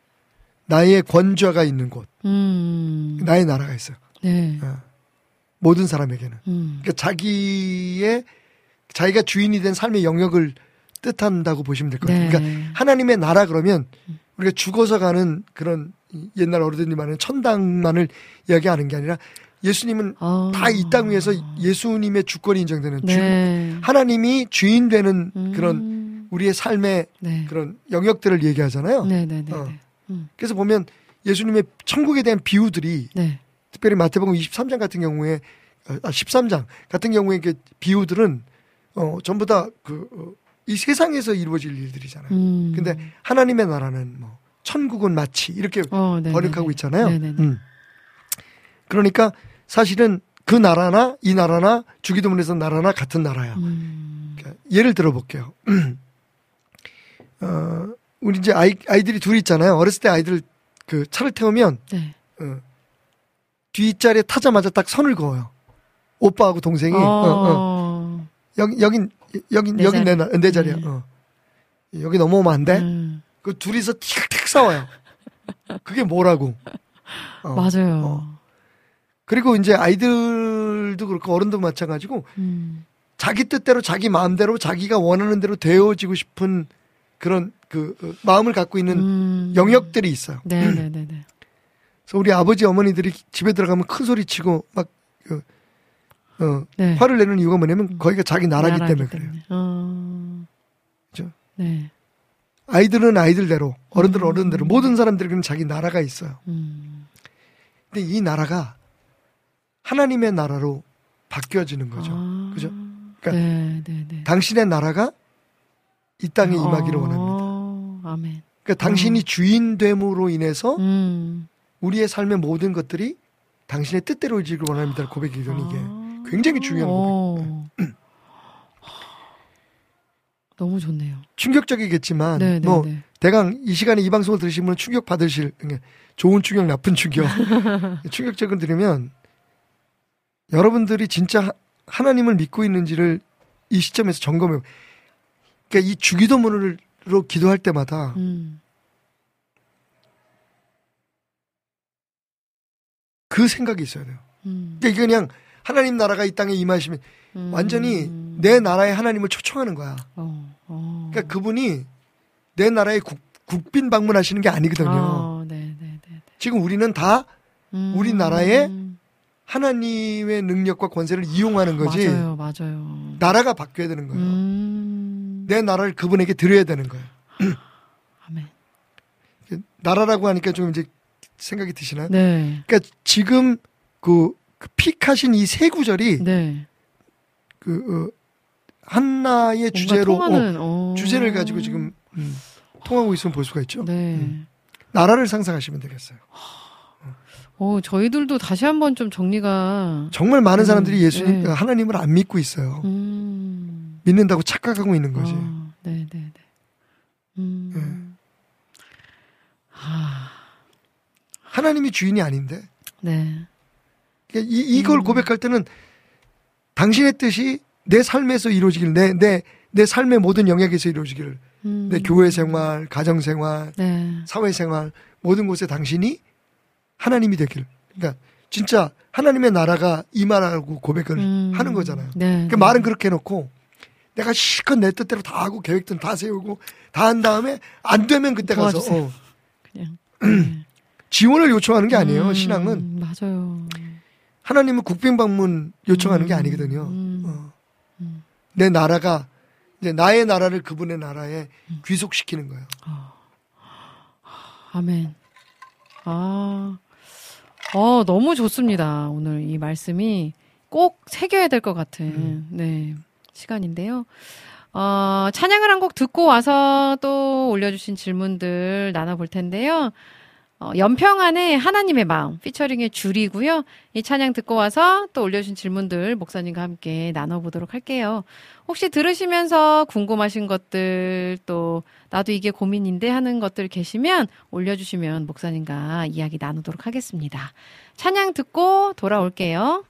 나의 권좌가 있는 곳, 음. 나의 나라가 있어요. 네. 어. 모든 사람에게는. 음. 그러니까 자기의 자기가 주인이 된 삶의 영역을 뜻한다고 보시면 될것 같아요. 네. 그러니까 하나님의 나라 그러면 우리가 죽어서 가는 그런 옛날 어른들이 말하는 천당만을 이야기하는 게 아니라 예수님은 어. 다이 땅 위에서 예수님의 주권이 인정되는 주, 네. 하나님이 주인 되는 음. 그런 우리의 삶의 네. 그런 영역들을 얘기하잖아요. 네, 네, 네. 어. 네. 음. 그래서 보면 예수님의 천국에 대한 비유들이 네. 특별히 마태복음 23장 같은 경우에 아 13장 같은 경우에 그 비유들은 어 전부 다그 이 세상에서 이루어질 일들이잖아요. 음. 근데 하나님의 나라는 뭐 천국은 마치 이렇게 어, 네, 번역하고. 있잖아요. 네, 네, 네. 음. 그러니까 사실은 그 나라나 이 나라나 주기도문에서 나라나 같은 나라야. 음. 그러니까 예를 들어 볼게요. [CLEARS THROAT] 어, 우리 이제 아이, 아이들이 둘이 있잖아요. 어렸을 때 아이들 그 차를 태우면 네. 어, 뒷자리에 타자마자 딱 선을 그어요. 오빠하고 동생이 어. 어, 어. 여기 여긴 여긴 내 여긴 내, 자리. 나- 내 자리야. 네. 어. 여기 넘어오면 안 돼. 음. 그 둘이서 틱틱 싸워요. 그게 뭐라고? 어. 맞아요. 어. 그리고 이제 아이들도 그렇고 어른도 마찬가지고 음. 자기 뜻대로 자기 마음대로 자기가 원하는 대로 되어지고 싶은 그런 그 어, 마음을 갖고 있는 음. 영역들이 있어요. 네, 네, 네, 네. 그래서 우리 아버지 어머니들이 집에 들어가면 큰 소리 치고 막 그, 어, 네. 화를 내는 이유가 뭐냐면 거기가 자기 나라기 때문에 그래요. 어. 그죠? 네. 아이들은 아이들대로, 어른들은 음. 어른대로, 모든 사람들에게는 자기 나라가 있어요. 음. 근데 이 나라가 하나님의 나라로 바뀌어지는 거죠. 아. 그죠? 그러니까 네, 네, 네. 당신의 나라가 이 땅에 임하기를 어, 원합니다. 아멘. 그러니까 당신이 주인 됨으로 인해서 음. 우리의 삶의 모든 것들이 당신의 뜻대로 이루기를 원합니다. 고백이거든요, 이게. 아. 굉장히 중요한 어. 너무 좋네요. 충격적이겠지만, 네, 네, 뭐, 네. 대강 이 시간에 이 방송을 들으시는 분은 충격 받으실, 그러니까 좋은 충격, 나쁜 충격. [LAUGHS] 충격적을 들으면 여러분들이 진짜 하- 하나님을 믿고 있는지를 이 시점에서 점검해. 그러니까 이 주기도문으로 기도할 때마다 음. 그 생각이 있어야 돼요. 음. 그러니까 이게 그냥 하나님 나라가 이 땅에 임하시면 음. 완전히 내 나라의 하나님을 초청하는 거야. 어, 어. 그러니까 그분이 내 나라에 국, 국빈 방문하시는 게 아니거든요. 아, 네, 네, 네. 네. 지금 우리는 다 음. 우리 나라의 하나님의 능력과 권세를 이용하는 거지. 맞아요, 맞아요. 나라가 바뀌어야 되는 거예요. 음. 내 나라를 그분에게 드려야 되는 거예요. [CLEARS THROAT] 아멘. 나라라고 하니까 좀 이제 생각이 드시나요? 네. 그러니까 지금 그, 그 픽하신 이 세 구절이 네. 그 어, 뭔가 주제로 통하는, 어, 어. 주제를 가지고 지금 음, 통하고 있으면 볼 수가 있죠. 네. 음. 나라를 상상하시면 되겠어요. 어, 저희들도 다시 한번 좀 정리가. 정말 많은 음, 사람들이 예수님 네. 하나님을 안 믿고 있어요. 음. 믿는다고 착각하고 있는 거지. 어, 네, 네, 네. 음. 아, 하나님이 주인이 아닌데 네. 그러니까 이, 이걸 음. 고백할 때는 당신의 뜻이 내 삶에서 이루어지기를 내내 내 삶의 모든 영역에서 이루어지기를 음. 내 교회 생활, 가정 생활, 네. 사회 생활 모든 곳에 당신이 하나님이 되기를. 그러니까 진짜 하나님의 나라가 임하라고 고백을 음. 하는 거잖아요. 네. 그 말은 그렇게 해놓고 내가 실컷 내 뜻대로 다 하고 계획들 다 세우고 다 한 다음에 안 되면 그때 가서. 어, 그냥. 네. [CLEARS THROAT] 지원을 요청하는 게 아니에요. 음, 신앙은 맞아요. 하나님은 국빈 방문 요청하는 게 음, 아니거든요. 음, 어. 음. 내 나라가 이제 나의 나라를 그분의 나라에 음. 귀속시키는 거예요. 아멘. 아, 어, 너무 좋습니다. 오늘 이 말씀이 꼭 새겨야 될 것 같은, 음. 네, 시간인데요. 어, 찬양을 한 곡 듣고 와서 또 올려주신 질문들 나눠볼 텐데요. 어, 연평안의 하나님의 마음, 피처링의 줄이고요. 이 찬양 듣고 와서 또 올려주신 질문들 목사님과 함께 나눠보도록 할게요. 혹시 들으시면서 궁금하신 것들 또 나도 이게 고민인데 하는 것들 계시면 올려주시면 목사님과 이야기 나누도록 하겠습니다. 찬양 듣고 돌아올게요.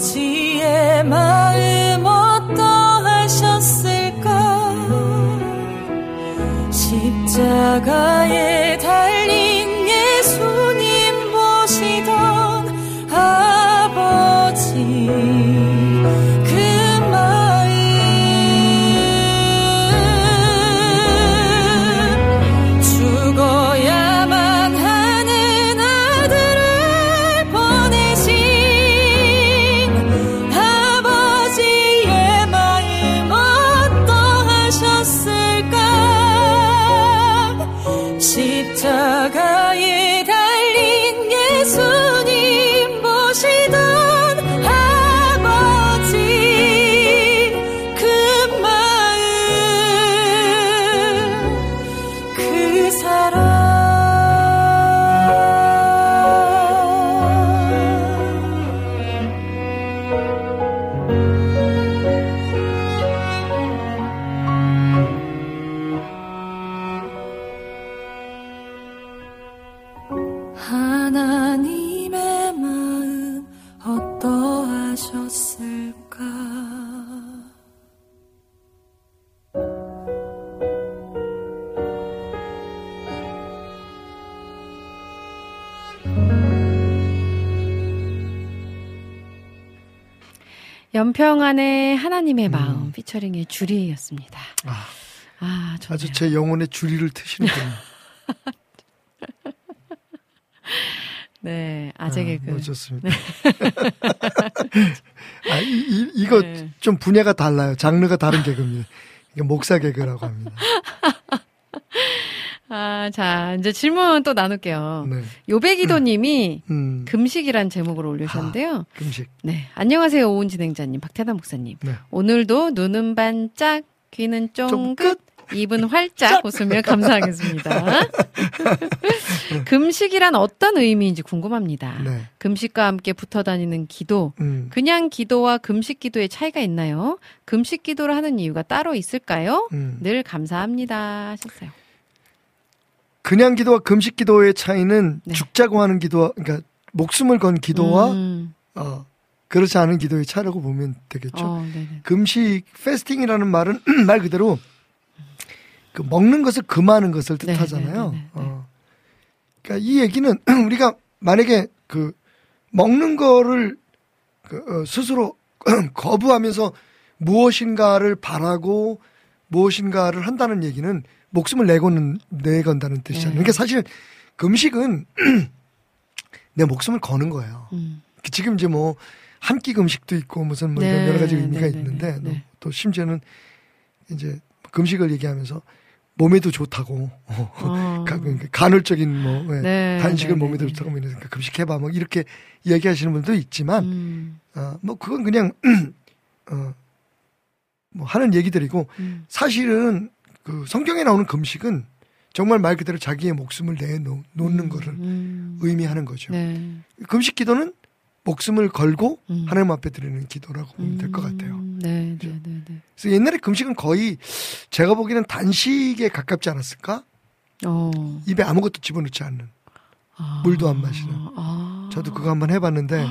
아 평안의 하나님의 마음 피처링의 주리였습니다. 아, 아. 아주 제 영혼의 주리를 트시는군요. [LAUGHS] 네, 아재 개그. 뭐 좋습니다. [LAUGHS] 아, 이, 이, 이거 네. 좀 분야가 달라요. 장르가 다른 개그입니다. 이게 목사 개그라고 합니다. [LAUGHS] 아, 자, 이제 질문 또 나눌게요. 네. 요배기도님이 음, 금식이란 제목을 올리셨는데요. 금식. 네, 안녕하세요 오은 진행자님, 박태단 목사님. 네. 오늘도 눈은 반짝, 귀는 쫑긋, 입은 활짝 웃으며 감사하겠습니다. [LAUGHS] 금식이란 어떤 의미인지 궁금합니다. 네. 금식과 함께 붙어 다니는 기도, 음, 그냥 기도와 금식 기도의 차이가 있나요? 금식 기도를 하는 이유가 따로 있을까요? 음. 늘 감사합니다 하셨어요. 그냥 기도와 금식 기도의 차이는 네. 죽자고 하는 기도와 그러니까 목숨을 건 기도와 음. 어, 그렇지 않은 기도의 차이라고 보면 되겠죠. 어. 금식 페스팅이라는 말은 [CLEARS THROAT] 말 그대로 그 먹는 것을 금하는 것을 네, 뜻하잖아요. 네, 네, 네, 네. 어. 그러니까 이 얘기는 [CLEARS THROAT] 우리가 만약에 그 먹는 거를 그, 어, 스스로 [CLEARS THROAT] 거부하면서 무엇인가를 바라고 무엇인가를 한다는 얘기는 목숨을 내고는 내건다는 뜻이잖아요. 네. 그러니까 사실 금식은 [CLEARS THROAT] 내 목숨을 거는 거예요. 음. 지금 이제 뭐 한 끼 금식도 있고 무슨 뭐 네, 여러 가지 의미가 네, 네, 있는데 네, 네. 또 심지어는 이제 금식을 얘기하면서 몸에도 좋다고 [LAUGHS] 어. 간헐적인 뭐 예, 네, 단식을 네, 몸에도 네, 좋다고 뭐 이러니까 금식해봐 뭐 이렇게 얘기하시는 분도 있지만 음. 어, 뭐 그건 그냥 [CLEARS THROAT] 어, 뭐 하는 얘기들이고 음. 사실은 그 성경에 나오는 금식은 정말 말 그대로 자기의 목숨을 내놓는 거를 음. 의미하는 거죠. 네. 금식 기도는 목숨을 걸고 음. 하나님 앞에 드리는 기도라고 보면 될 것 같아요. 음. 네, 네, 네, 네. 그래서 옛날에 금식은 거의 제가 보기에는 단식에 가깝지 않았을까? 어. 입에 아무것도 집어넣지 않는. 아. 물도 안 마시는. 아. 저도 그거 한번 해봤는데,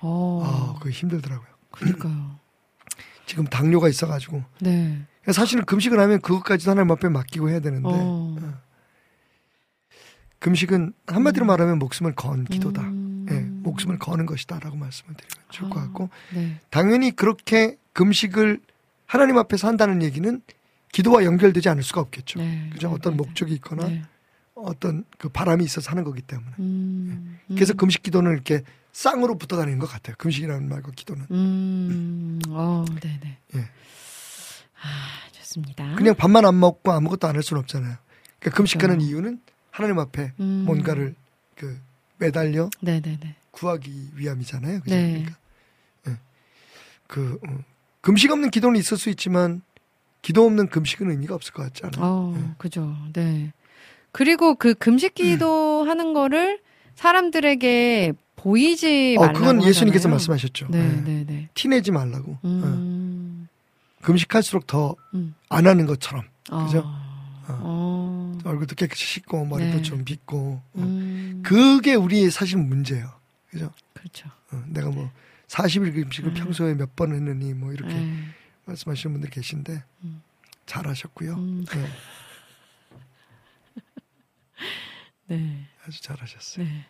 어. 아, 그거 힘들더라고요. 그니까요. 지금 당뇨가 있어가지고. 네. 사실은 금식을 하면 그것까지도 하나님 앞에 맡기고 해야 되는데, 어. 금식은 한마디로 말하면 목숨을 건 기도다. 음. 예, 목숨을 거는 것이다라고 말씀을 드리면 좋을 것 아. 같고, 네. 당연히 그렇게 금식을 하나님 앞에서 한다는 얘기는 기도와 연결되지 않을 수가 없겠죠. 네. 그죠? 네, 어떤 네, 목적이 있거나 네. 어떤 그 바람이 있어서 하는 거기 때문에. 음. 그래서 음. 금식 기도는 이렇게 쌍으로 붙어 다니는 것 같아요. 금식이라는 말과 기도는. 음. 어, 네네. 예. 아, 좋습니다. 그냥 밥만 안 먹고 아무것도 안 할 수는 없잖아요. 그러니까 금식하는 그렇죠. 이유는 하나님 앞에 음. 뭔가를 그 매달려 네네네. 구하기 위함이잖아요. 그죠? 네. 그러니까 예. 그 어, 금식 없는 기도는 있을 수 있지만 기도 없는 금식은 의미가 없을 것 같지 않아요? 어, 예. 그죠. 네. 그리고 그 금식 기도 하는 거를 사람들에게 보이지 어, 말라고 그건 예수님께서 하잖아요. 말씀하셨죠. 네, 예. 네, 네. 티내지 말라고. 어. 음. 금식할수록 더안 음. 하는 것처럼 그죠? 어. 어. 얼굴도 깨끗이 씻고 머리도 네. 좀 빗고 어. 음. 그게 우리의 사실 문제예요. 그죠? 그렇죠. 어, 내가 뭐 40일 금식을 음. 평소에 몇 번 했느니 뭐 이렇게 네. 말씀하시는 분들 계신데 음. 잘하셨고요. 음. 네, [LAUGHS] 네. 아주 잘하셨어요. 네.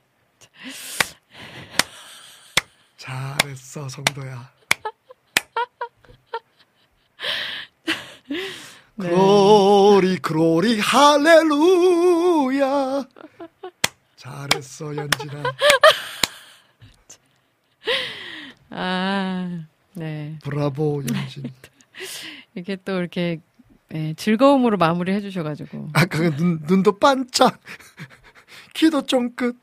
잘했어 성도야. [LAUGHS] 네. 그로리 그로리 할렐루야. 잘했어 연진아. [LAUGHS] 아, 네. 브라보 연진. [LAUGHS] 이렇게 또 이렇게 예, 즐거움으로 마무리 해주셔가지고. 아까 그눈 눈도 반짝, 귀도 쫑긋,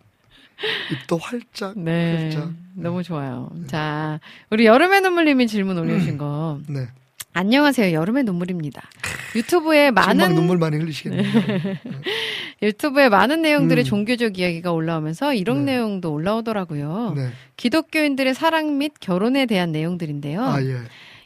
입도 활짝. 네. 활짝. 너무 좋아요. 자, 우리 여름의 눈물님이 질문 올려주신 거. 네. 안녕하세요. 여름의 눈물입니다. 유튜브에 많은 눈물 많이 흘리시겠네요. 유튜브에 많은 내용들의 음. 종교적 이야기가 올라오면서 이런 네. 내용도 올라오더라고요. 네. 기독교인들의 사랑 및 결혼에 대한 내용들인데요. 아 예.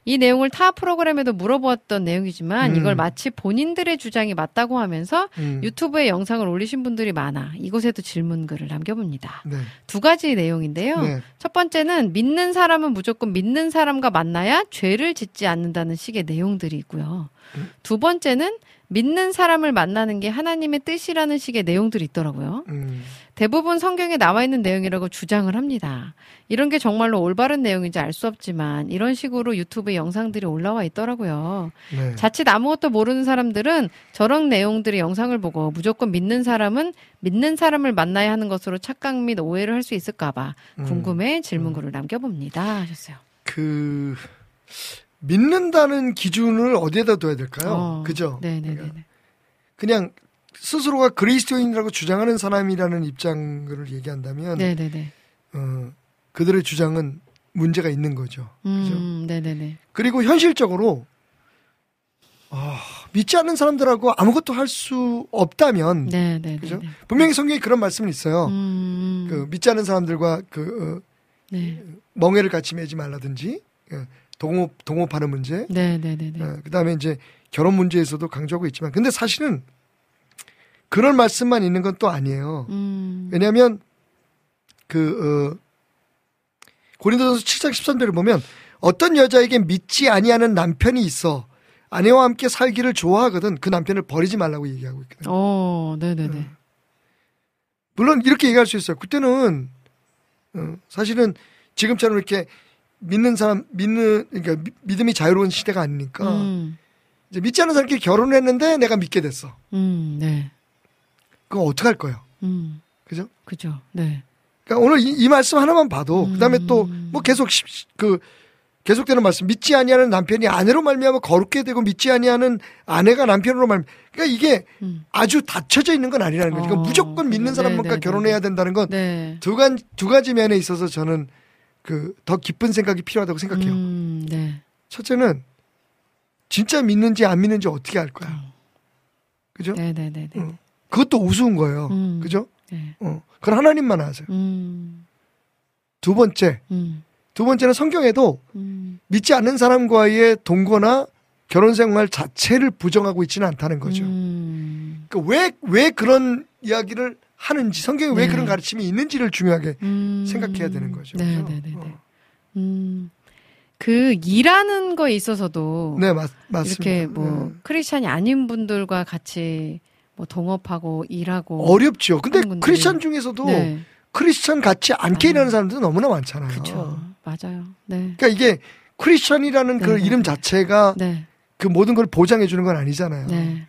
이 내용을 타 프로그램에도 물어보았던 내용이지만 음. 이걸 마치 본인들의 주장이 맞다고 하면서 음. 유튜브에 영상을 올리신 분들이 많아 이곳에도 질문글을 남겨봅니다. 네. 두 가지 내용인데요. 네. 첫 번째는 믿는 사람은 무조건 믿는 사람과 만나야 죄를 짓지 않는다는 식의 내용들이 있고요. 음. 두 번째는 믿는 사람을 만나는 게 하나님의 뜻이라는 식의 내용들이 있더라고요. 음. 대부분 성경에 나와 있는 내용이라고 주장을 합니다. 이런 게 정말로 올바른 내용인지 알 수 없지만 이런 식으로 유튜브 영상들이 올라와 있더라고요. 네. 자칫 아무것도 모르는 사람들은 저런 내용들의 영상을 보고 무조건 믿는 사람은 믿는 사람을 만나야 하는 것으로 착각 및 오해를 할 수 있을까봐 음. 궁금해 질문글을 남겨봅니다 하셨어요. 그 믿는다는 기준을 어디에다 둬야 될까요? 어, 그죠? 네네네. 그러니까 그냥 스스로가 그리스도인이라고 주장하는 사람이라는 입장을 얘기한다면 네네네. 어, 그들의 주장은 문제가 있는 거죠. 그죠? 음, 네네네. 그리고 현실적으로 아, 믿지 않는 사람들하고 아무것도 할 수 없다면 네네네. 그죠? 분명히 성경에 그런 말씀이 있어요. 음, 그 믿지 않는 사람들과 그 어, 네. 멍해를 같이 매지 말라든지 예, 동업 동업하는 문제. 네네네네. 어, 그다음에 이제 결혼 문제에서도 강조하고 있지만 근데 사실은 그럴 말씀만 있는 건 또 아니에요. 음. 왜냐하면 그 어, 고린도전서 7장 13절을 보면 어떤 여자에게 믿지 아니하는 남편이 있어 아내와 함께 살기를 좋아하거든 그 남편을 버리지 말라고 얘기하고 있거든요. 어, 네네네. 음. 물론 이렇게 얘기할 수 있어요. 그때는 어, 사실은 지금처럼 이렇게 믿는 사람 믿는 그러니까 미- 믿음이 자유로운 시대가 아니니까 음. 이제 믿지 않는 사람끼리 결혼을 했는데 내가 믿게 됐어. 음, 네. 그거 어떡할 거예요? 음. 그죠? 그죠. 네. 그러니까 오늘 이, 이 말씀 하나만 봐도 음. 그다음에 또뭐 계속 시- 시- 그 계속되는 말씀 믿지 아니하는 남편이 아내로 말미암아 거룩게 되고 믿지 아니하는 아내가 남편으로 말 그러니까 이게 음. 아주 닫혀져 있는 건 아니라는 거죠. 그러니까 어, 무조건 믿는 네, 사람만과 네, 네, 결혼해야 된다는 건 네. 두 가지 두 가지 면에 있어서 저는 그 더 깊은 생각이 필요하다고 생각해요. 음, 네. 첫째는 진짜 믿는지 안 믿는지 어떻게 알 거야. 그죠? 네네네네. 응. 그것도 우스운 거예요. 음. 그죠? 네. 어. 그건 하나님만 아세요. 음. 두 번째, 음. 두 번째는 성경에도 음. 믿지 않는 사람과의 동거나 결혼 생활 자체를 부정하고 있지는 않다는 거죠. 음. 그러니까 왜, 왜 그런 이야기를 하는지, 성경에 왜 네. 그런 가르침이 있는지를 중요하게 음. 생각해야 되는 거죠. 그죠? 네네네 네. 어. 음. 그 일하는 거에 있어서도 네, 맞, 맞습니다. 이렇게 뭐 네. 크리스찬이 아닌 분들과 같이 뭐 동업하고 일하고 어렵죠. 근데 크리스찬 중에서도 네. 크리스찬 같이 않게 아. 일하는 사람들은 너무나 많잖아요. 그렇죠. 맞아요. 네. 그러니까 이게 크리스찬이라는 그 네, 네, 이름 네. 자체가 네. 그 모든 걸 보장해 주는 건 아니잖아요. 네.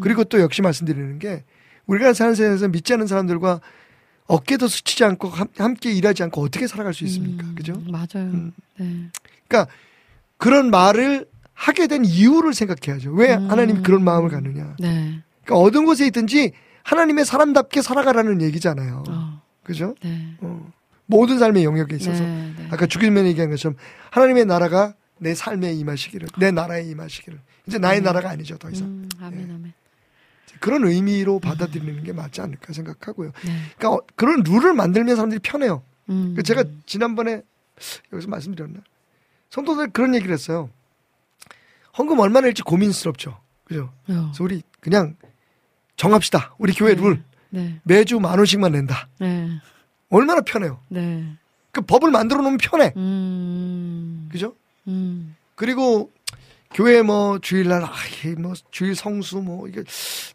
그리고 또 역시 말씀드리는 게 우리가 사는 세상에서 믿지 않는 사람들과 어깨도 스치지 않고 함- 함께 일하지 않고 어떻게 살아갈 수 있습니까? 음, 그죠? 맞아요. 음. 네. 그러니까 그런 말을 하게 된 이유를 생각해야죠. 왜 음. 하나님이 그런 마음을 갖느냐? 네. 그러니까 어떤 곳에 있든지 하나님의 사람답게 살아가라는 얘기잖아요. 어. 그죠? 네. 어. 모든 삶의 영역에 있어서 네. 네. 아까 주기면 얘기한 것처럼 하나님의 나라가 내 삶에 임하시기를, 내 나라에 임하시기를. 이제 나의 음. 나라가 아니죠, 더 이상. 음, 아멘, 아멘. 그런 의미로 받아들이는 게 맞지 않을까 생각하고요. 네. 그러니까 어, 그런 룰을 만들면 사람들이 편해요. 음. 그 제가 지난번에 여기서 말씀드렸나? 성도들 그런 얘기를 했어요. 헌금 얼마나 낼지 고민스럽죠. 그죠? 어. 그래서 우리 그냥 정합시다. 우리 교회 네. 룰. 네. 매주 만 원씩만 낸다. 네. 얼마나 편해요. 네. 그 법을 만들어 놓으면 편해. 음. 그죠? 음. 그리고 교회 뭐 주일날 아, 이 뭐 주일 성수 뭐 이게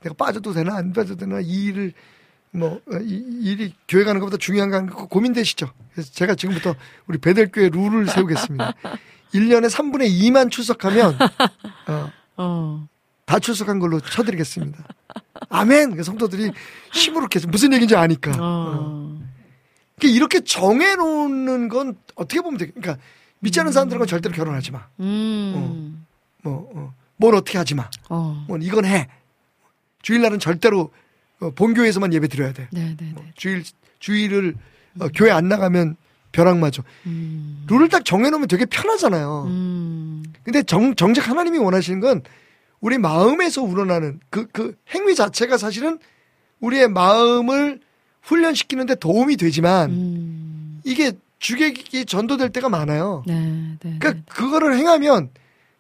내가 빠져도 되나 안 빠져도 되나 이 일을 뭐 어, 이, 이 일이 교회 가는 것보다 중요한 거 고민되시죠. 그래서 제가 지금부터 우리 베델교회 룰을 세우겠습니다. 1년에 3분의 2만 출석하면 어, 어. 다 출석한 걸로 쳐드리겠습니다. 아멘. 그 성도들이 시무룩해서 무슨 얘기인지 아니까. 어. 어. 그러니까 이렇게 정해놓는 건 어떻게 보면 돼. 그러니까 믿지 않는 사람들은 절대로 결혼하지 마. 음. 뭐, 어, 뭘 어떻게 하지 마. 어. 뭐 이건 해. 주일날은 절대로 어, 본교회에서만 예배 드려야 돼. 네, 네, 뭐 네. 주일 주일을 어, 교회 안 나가면 벼락 맞아. 음. 룰을 딱 정해놓으면 되게 편하잖아요. 음. 근데 정, 정작 하나님이 원하시는 건 우리 마음에서 우러나는 그, 그 행위 자체가 사실은 우리의 마음을 훈련시키는데 도움이 되지만 음. 이게 주객이 전도될 때가 많아요. 네, 네. 그러니까 네. 그거를 행하면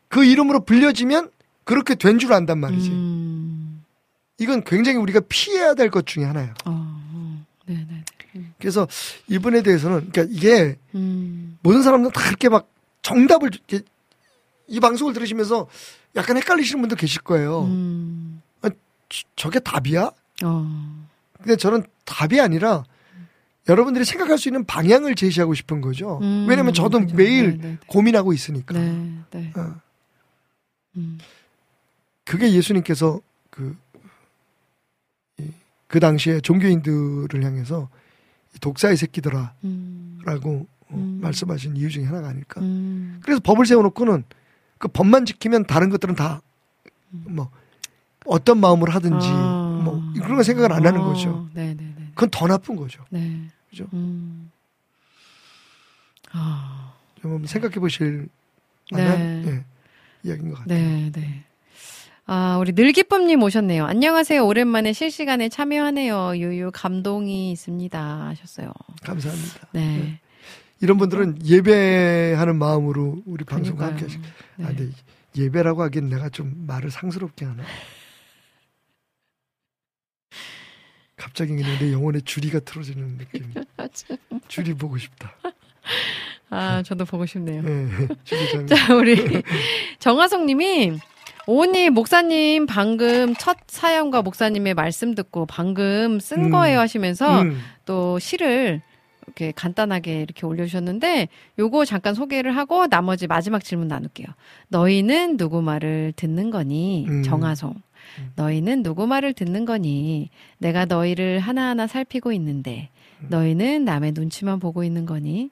그 이름으로 불려지면 그렇게 된 줄 안단 말이지. 음. 이건 굉장히 우리가 피해야 될 것 중에 하나예요. 어. 어. 네, 네. 네. 그래서 이분에 대해서는 그러니까 이게 음. 모든 사람들은 다 그렇게 막 정답을 이 방송을 들으시면서 약간 헷갈리시는 분들 계실 거예요. 음. 저- 저게 답이야? 어. 근데 저는 답이 아니라 여러분들이 생각할 수 있는 방향을 제시하고 싶은 거죠. 음, 왜냐면 저도 그죠. 매일 네, 네, 고민하고 있으니까. 네, 네. 어. 음. 그게 예수님께서 그, 이- 그 당시에 종교인들을 향해서 이 독사의 새끼들아 음. 라고 어, 음. 말씀하신 이유 중에 하나가 아닐까. 음. 그래서 법을 세워놓고는 그 법만 지키면 다른 것들은 다 뭐 어떤 마음으로 하든지 아. 뭐 그런 거 생각을 안 하는 어. 거죠. 네, 네, 네. 그건 더 나쁜 거죠. 네. 그죠? 음. 아. 좀 생각해 보실 만한 네. 예, 이야기인 것 같아요. 네, 네. 아, 우리 늘기쁨님 오셨네요. 안녕하세요. 오랜만에 실시간에 참여하네요. 유유 감동이 있습니다. 하셨어요. 감사합니다. 네. 이런 분들은 예배하는 마음으로 우리 방송과 함께. 하시. 네. 아, 근데 예배라고 하기엔 내가 좀 말을 상스럽게 하나. [LAUGHS] 갑자기 그냥 내 영혼에 줄이가 틀어지는 느낌. [LAUGHS] 줄이 보고 싶다. 아, 저도 보고 싶네요. [LAUGHS] 장. 자, 우리 정화성 님이 오니 목사님 방금 첫 사연과 목사님의 말씀 듣고 방금 쓴 음. 거예요 하시면서 음, 또 시를 이렇게 간단하게 이렇게 올려주셨는데 요거 잠깐 소개를 하고 나머지 마지막 질문 나눌게요. 너희는 누구 말을 듣는 거니? 음. 정하송. 너희는 누구 말을 듣는 거니? 내가 너희를 하나하나 살피고 있는데 음. 너희는 남의 눈치만 보고 있는 거니?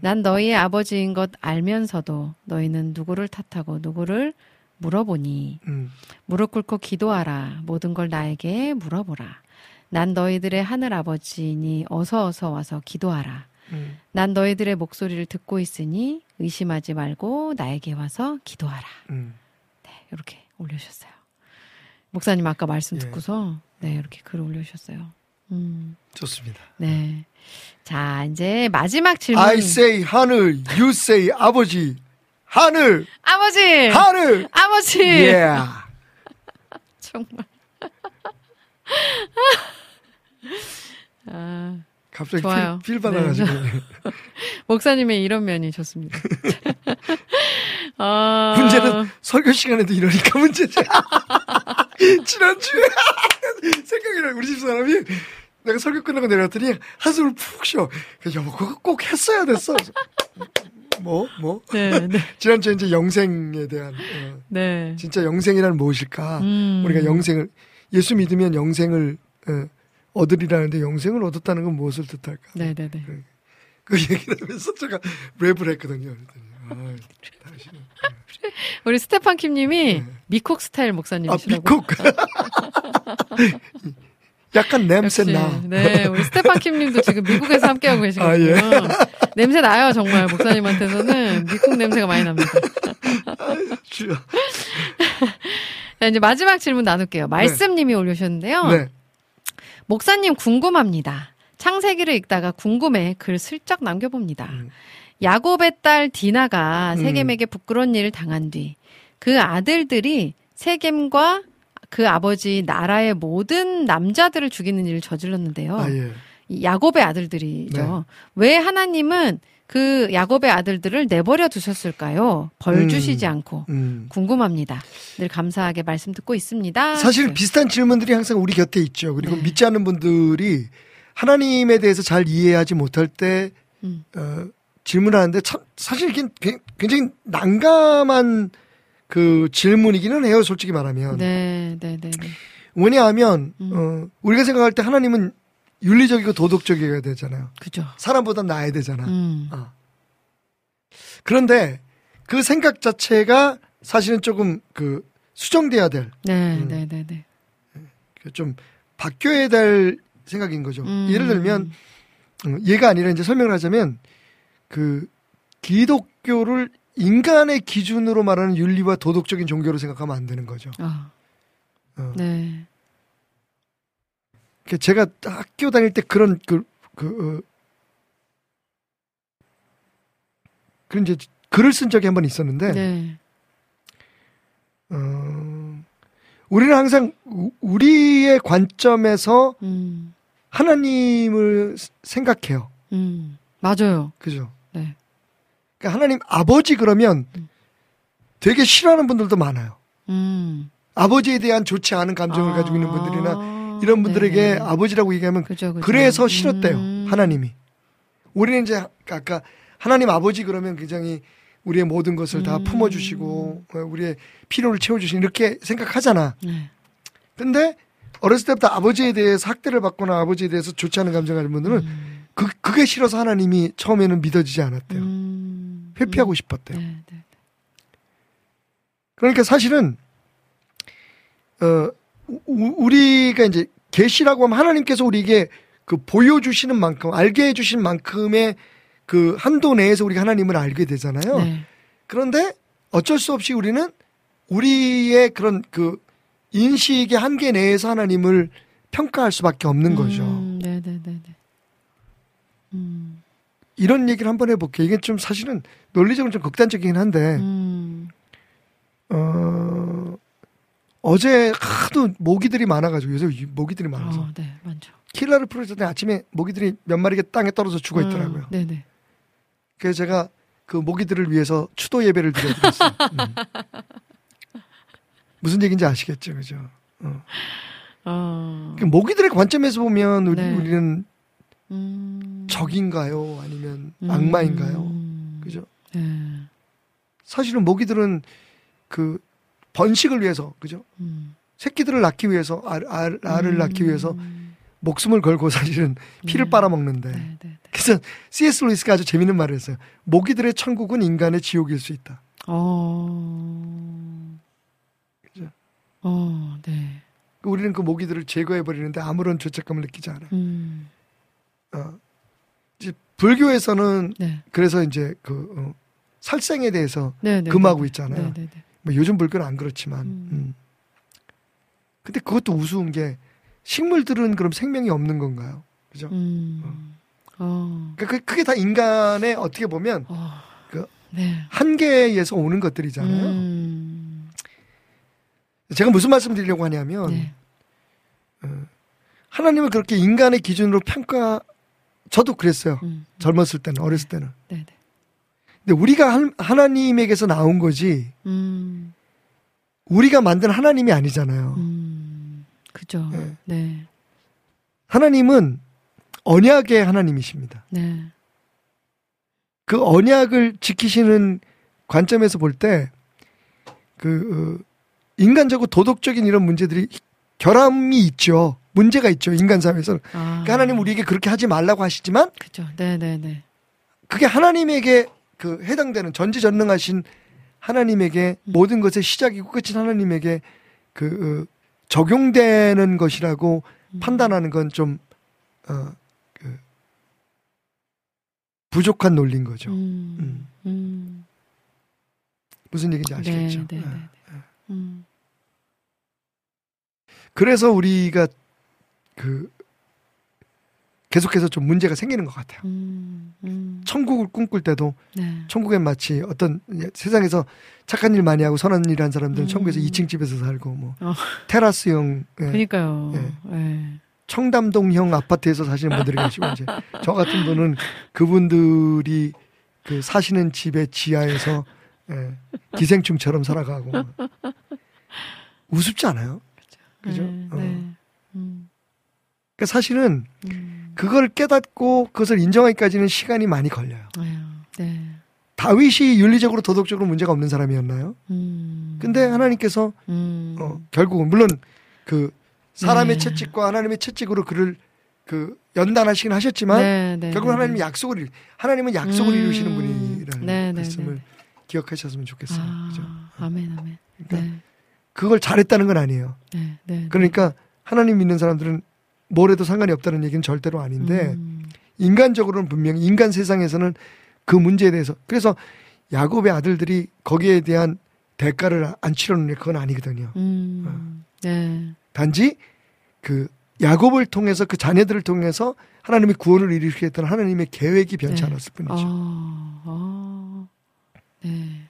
난 너희의 아버지인 것 알면서도 너희는 누구를 탓하고 누구를 물어보니? 음, 무릎 꿇고 기도하라. 모든 걸 나에게 물어보라. 난 너희들의 하늘 아버지니 어서 어서 와서 기도하라. 음. 난 너희들의 목소리를 듣고 있으니 의심하지 말고 나에게 와서 기도하라. 음. 네, 이렇게 올려주셨어요. 목사님 아까 말씀 예. 듣고서 네 이렇게 글 올려주셨어요. 음, 좋습니다. 네. 자 이제 마지막 질문. I say 하늘, you say 아버지. 하늘, 아버지, 하늘. 아버지. Yeah. [LAUGHS] 정말. [LAUGHS] 아, 갑자기 좋아요. 필, 필 받아가지고. [LAUGHS] 목사님의 이런 면이 좋습니다. 아, [LAUGHS] 문제는 설교 시간에도 이러니까 문제지. 지난주에 생각이 나 우리 집 사람이 내가 설교 끝나고 내려왔더니 한숨을 푹 쉬어. 그래서 여보 그거 꼭 했어야 됐어. 뭐 뭐. 네, 네, 지난주에 이제 영생에 대한 어, 네. 진짜 영생이란 무엇일까? 음. 우리가 영생을 예수 믿으면 영생을 어, 얻으리라는데 영생을 얻었다는 건 무엇을 뜻할까? 네, 네, 네. 그 얘기를 하면서 제가 랩을 했거든요. 아, [LAUGHS] 우리 스테판 킴님이 미국 스타일 아, 목사님이시라고. 미국. [LAUGHS] 약간 냄새 역시, 나. 네, 우리 스테판 킴님도 지금 미국에서 함께하고 계시거든요. [LAUGHS] 아, 예. 냄새 나요, 정말 목사님한테서는 미국 냄새가 많이 납니다. 자, 이제 마지막 질문 나눌게요. 말씀님이 올려주셨는데요. 네. 목사님 궁금합니다. 창세기를 읽다가 궁금해 글 슬쩍 남겨봅니다. 음. 야곱의 딸 디나가 음. 세겜에게 부끄러운 일을 당한 뒤 그 아들들이 세겜과 그 아버지 나라의 모든 남자들을 죽이는 일을 저질렀는데요. 아, 예. 이 야곱의 아들들이죠. 왜 하나님은 그 야곱의 아들들을 내버려 두셨을까요? 벌 음. 주시지 않고 음. 궁금합니다. 늘 감사하게 말씀 듣고 있습니다. 사실 네. 비슷한 질문들이 항상 우리 곁에 있죠. 그리고 네. 믿지 않는 분들이 하나님에 대해서 잘 이해하지 못할 때 음. 어, 질문하는데 참 사실 이게 굉- 굉장히 난감한 그 질문이기는 해요. 솔직히 말하면. 네, 네, 네, 네. 왜냐하면 음. 어, 우리가 생각할 때 하나님은 윤리적이고 도덕적이어야 되잖아요. 그죠. 사람보다 나아야 되잖아. 음. 어. 그런데 그 생각 자체가 사실은 조금 그 수정돼야 될, 네, 음. 네, 네, 네. 그좀 바뀌어야 될 생각인 거죠. 음. 예를 들면 어, 얘가 아니라 이제 설명을 하자면 그 기독교를 인간의 기준으로 말하는 윤리와 도덕적인 종교로 생각하면 안 되는 거죠. 아, 어. 네. 그 제가 학교 다닐 때 그런 그, 그, 어, 그런 이제 글을 쓴 적이 한 번 있었는데, 네. 어, 우리는 항상 우- 우리의 관점에서 음. 하나님을 스- 생각해요. 음. 맞아요. 그죠? 네. 그러니까 하나님 아버지 그러면 되게 싫어하는 분들도 많아요. 음. 아버지에 대한 좋지 않은 감정을 아, 가지고 있는 분들이나 이런 분들에게 네네. 아버지라고 얘기하면 그죠, 그죠. 그래서 싫었대요. 음. 하나님이. 우리는 이제 아까 하나님 아버지 그러면 굉장히 우리의 모든 것을 다 음. 품어주시고 어, 우리의 필요를 채워주시는 이렇게 생각하잖아. 네. 근데 어렸을 때부터 아버지에 대해서 학대를 받거나 아버지에 대해서 좋지 않은 감정을 가진 분들은 음. 그, 그게 싫어서 하나님이 처음에는 믿어지지 않았대요. 음. 회피하고 음. 싶었대요. 네, 네. 그러니까 사실은 어 우- 우리가 이제 계시라고 하면 하나님께서 우리에게 그 보여주시는 만큼 알게 해주신 만큼의 그 한도 내에서 우리가 하나님을 알게 되잖아요. 네. 그런데 어쩔 수 없이 우리는 우리의 그런 그 인식의 한계 내에서 하나님을 평가할 수밖에 없는 거죠. 음, 네, 네, 네, 네. 음. 이런 얘기를 한번 해볼게요. 이게 좀 사실은 논리적으로 좀 극단적이긴 한데, 음. 어, 어제 하도 모기들이 많아가지고 요새 이 모기들이 많아서 어, 네, 많죠. 킬러를 풀어줄 때 아침에 모기들이 몇 마리가 땅에 떨어져 죽어 있더라고요. 음, 네네. 그래서 제가 그 모기들을 위해서 추도 예배를 드려드렸어요. [LAUGHS] 음. 무슨 얘기인지 아시겠죠, 그죠? 어. 어, 그 모기들의 관점에서 보면 우리, 네. 우리는 음, 적인가요? 아니면 음, 악마인가요? 그죠? 네. 사실은 모기들은 그 번식을 위해서, 그죠? 음, 새끼들을 낳기 위해서, 알, 알, 알을 음, 낳기 위해서 목숨을 걸고 [LAUGHS] 사실은 피를 네. 빨아먹는데. 네, 네, 네. 그래서 C.S. 루이스가 아주 재밌는 말을 했어요. 모기들의 천국은 인간의 지옥일 수 있다. 어, 그죠? 어, 네. 우리는 그 모기들을 제거해 버리는데 아무런 죄책감을 느끼지 않아요. 음, 어. 이제 불교에서는 네, 그래서 이제 그 어, 살생에 대해서 네, 네. 금하고 네, 있잖아요. 네, 네, 네. 뭐 요즘 불교는 안 그렇지만. 음. 음. 근데 그것도 우스운 게 식물들은 그럼 생명이 없는 건가요? 그죠? 음, 어, 그러니까 그- 그게 다 인간의 어떻게 보면 어, 그- 네. 한계에 의해서 오는 것들이잖아요. 음, 제가 무슨 말씀 드리려고 하냐면 네. 하나님을 그렇게 인간의 기준으로 평가 저도 그랬어요. 음, 젊었을 때는 어렸을 때는. 네, 네. 근데 우리가 한- 하나님에게서 나온 거지 음, 우리가 만든 하나님이 아니잖아요. 음, 그죠. 네. 네, 하나님은 언약의 하나님이십니다. 네. 그 언약을 지키시는 관점에서 볼 때 그 인간적으로 도덕적인 이런 문제들이 결함이 있죠. 문제가 있죠. 인간 사회에서. 아, 그러니까 하나님 우리에게 그렇게 하지 말라고 하시지만 그죠. 네, 네, 네. 그게 하나님에게 그 해당되는 전지전능하신 하나님에게 음. 모든 것의 시작이고 끝인 하나님에게 그 어, 적용되는 것이라고 음. 판단하는 건좀 어, 그 부족한 논리인 거죠. 음, 음, 무슨 얘기인지 네, 아시겠죠? 네, 네, 예. 네. 음, 그래서 우리가 그 계속해서 좀 문제가 생기는 것 같아요. 음, 음, 천국을 꿈꿀 때도 네. 천국엔 마치 어떤 세상에서 착한 일 많이 하고 선한 일 한 사람들은 음. 천국에서 2층 집에서 살고 뭐 어. 테라스형 예, 그러니까요. 예. 예. 청담동형 아파트에서 사시는 분들이 계시고 이제 저 같은 분은 그분들이 그 사시는 집의 지하에서 예, 기생충처럼 살아가고 우습지 않아요? 그죠? 네, 어. 네. 음, 그러니까 사실은 음, 그걸 깨닫고 그것을 인정하기까지는 시간이 많이 걸려요. 네. 다윗이 윤리적으로 도덕적으로 문제가 없는 사람이었나요? 음, 근데 하나님께서 음, 어, 결국은 물론 그 사람의 네. 채찍과 하나님의 채찍으로 그를 그 연단하시긴 하셨지만 네, 네, 결국 네, 하나님이 네. 약속을 하나님은 약속을 음, 이루시는 분이라는 네, 네, 말씀을 네. 기억하셨으면 좋겠어요. 아, 그죠? 아멘, 아멘. 그러니까 네, 그걸 잘했다는 건 아니에요. 그러니까 하나님 믿는 사람들은 뭘 해도 상관이 없다는 얘기는 절대로 아닌데 음, 인간적으로는 분명히 인간 세상에서는 그 문제에 대해서 그래서 야곱의 아들들이 거기에 대한 대가를 안 치르는 게 그건 아니거든요. 음, 네, 단지 그 야곱을 통해서 그 자녀들을 통해서 하나님이 구원을 이루시겠다는 하나님의 계획이 변치 네. 않았을 뿐이죠. 아, 아, 네.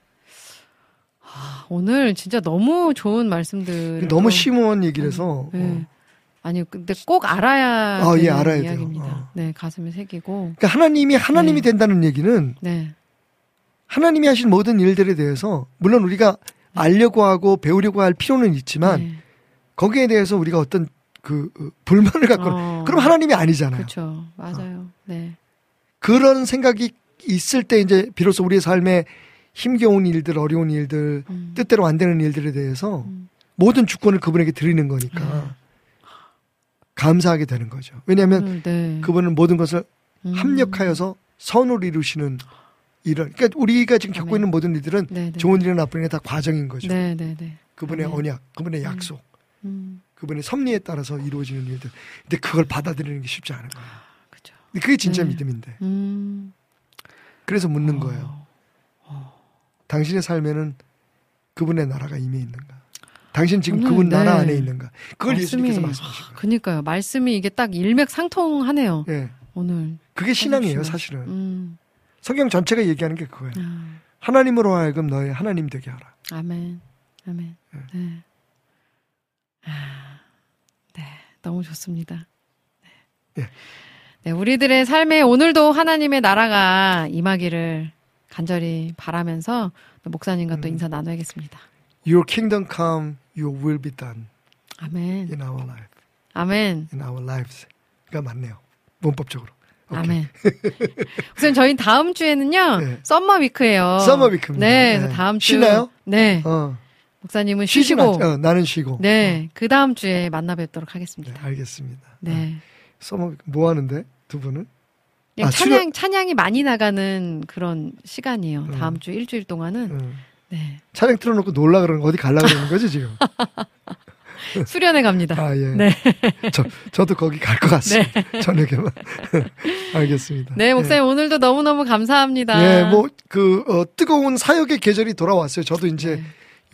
아, 오늘 진짜 너무 좋은 말씀들. 너무 심오한 얘기라서 네. 어. 아니, 근데 꼭 알아야 아, 예, 알아야. 이야기입니다. 어. 네, 가슴에 새기고. 그러니까 하나님이 하나님이 네. 된다는 얘기는 네, 하나님이 하신 모든 일들에 대해서 물론 우리가 알려고 하고 배우려고 할 필요는 있지만 네. 거기에 대해서 우리가 어떤 그 어, 불만을 갖고 어, 그럼 하나님이 아니잖아요. 그렇죠. 맞아요. 네. 그런 생각이 있을 때 이제 비로소 우리의 삶에 힘겨운 일들, 어려운 일들, 음, 뜻대로 안 되는 일들에 대해서 음. 모든 주권을 그분에게 드리는 거니까 감사하게 되는 거죠. 왜냐하면 오늘, 네. 그분은 모든 것을 음. 합력하여서 선을 이루시는 이런 그러니까 우리가 지금 겪고 아멘. 있는 모든 일들은 네, 네. 좋은 일이나 나쁜 일이 다 과정인 거죠. 네, 네, 네. 그분의 아멘. 언약, 그분의 약속, 음, 그분의 섭리에 따라서 이루어지는 일들. 근데 그걸 받아들이는 게 쉽지 않은 거예요. 그죠. 근데 그게 진짜 네. 믿음인데. 음. 그래서 묻는 어. 거예요. 당신의 삶에는 그분의 나라가 이미 있는가? 당신 지금 오늘, 그분 나라 네. 안에 있는가? 그걸 말씀이- 예수님께서 거예요. 그니까요. 말씀이 이게 딱 일맥상통하네요. 예. 오늘. 그게 신앙이에요. 사실은. 음. 성경 전체가 얘기하는 게 그거예요. 아, 하나님으로 하여금 너의 하나님 되게 하라. 아멘. 아멘. 네. 너무 좋습니다. 예. 네. 네, 우리들의 삶에 오늘도 하나님의 나라가 임하기를 간절히 바라면서 또 목사님과 또 음. 인사 나눠야겠습니다. Your kingdom come, your will be done 아멘. in our life, 아멘. in our lives.가 맞네요. 문법적으로. 오케이. 아멘. [LAUGHS] 우선 저희 다음 주에는요. 네. summer week예요. summer week입니다. 네, 그래서 네. 다음 주 쉬나요? 네. 어, 목사님은. 쉬시고 어, 나는 쉬고. 네, 그 다음 주에 만나 뵙도록 네, 하겠습니다. 알겠습니다. 네. summer week 뭐 하는데 두 분은? 그냥 아, 찬양 찬양이 많이 나가는 그런 시간이에요. 음. 다음 주 일주일 동안은 음. 네. 찬양 틀어놓고 놀라 그러는 거 어디 갈라 그러는 거지 지금? [LAUGHS] 수련회 갑니다. 아 예. 네. 저 저도 거기 갈 것 같습니다. [LAUGHS] 저녁에만. [LAUGHS] 알겠습니다. 네, 목사님 오늘도 너무 너무 감사합니다. 예, 뭐, 그, 어, 뜨거운 사역의 계절이 돌아왔어요. 저도 이제, 네.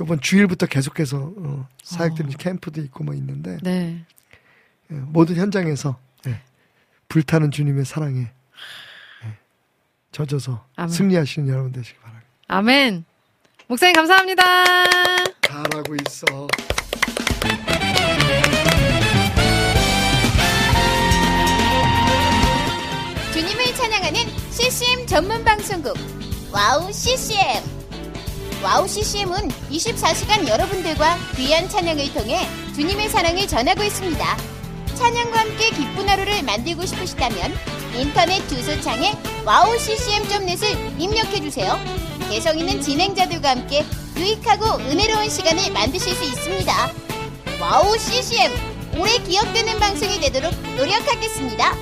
이번 주일부터 계속해서, 어, 사역들이 어. 캠프도 있고 뭐 있는데, 네. 예, 모든 현장에서, 예, 불타는 주님의 사랑에, 예, 젖어서 아멘. 승리하시는 여러분 되시기 바랍니다. 아멘. 목사님 감사합니다. 잘하고 있어. 주님을 찬양하는 CCM 전문 방송국 WOW CCM WOW CCM은 24시간 여러분들과 귀한 찬양을 통해 주님의 사랑을 전하고 있습니다. 찬양과 함께 기쁜 하루를 만들고 싶으시다면 인터넷 주소창에 WOW CCM.net을 입력해 주세요. 개성 있는 진행자들과 함께 유익하고 은혜로운 시간을 만드실 수 있습니다. WOW CCM 오래 기억되는 방송이 되도록 노력하겠습니다.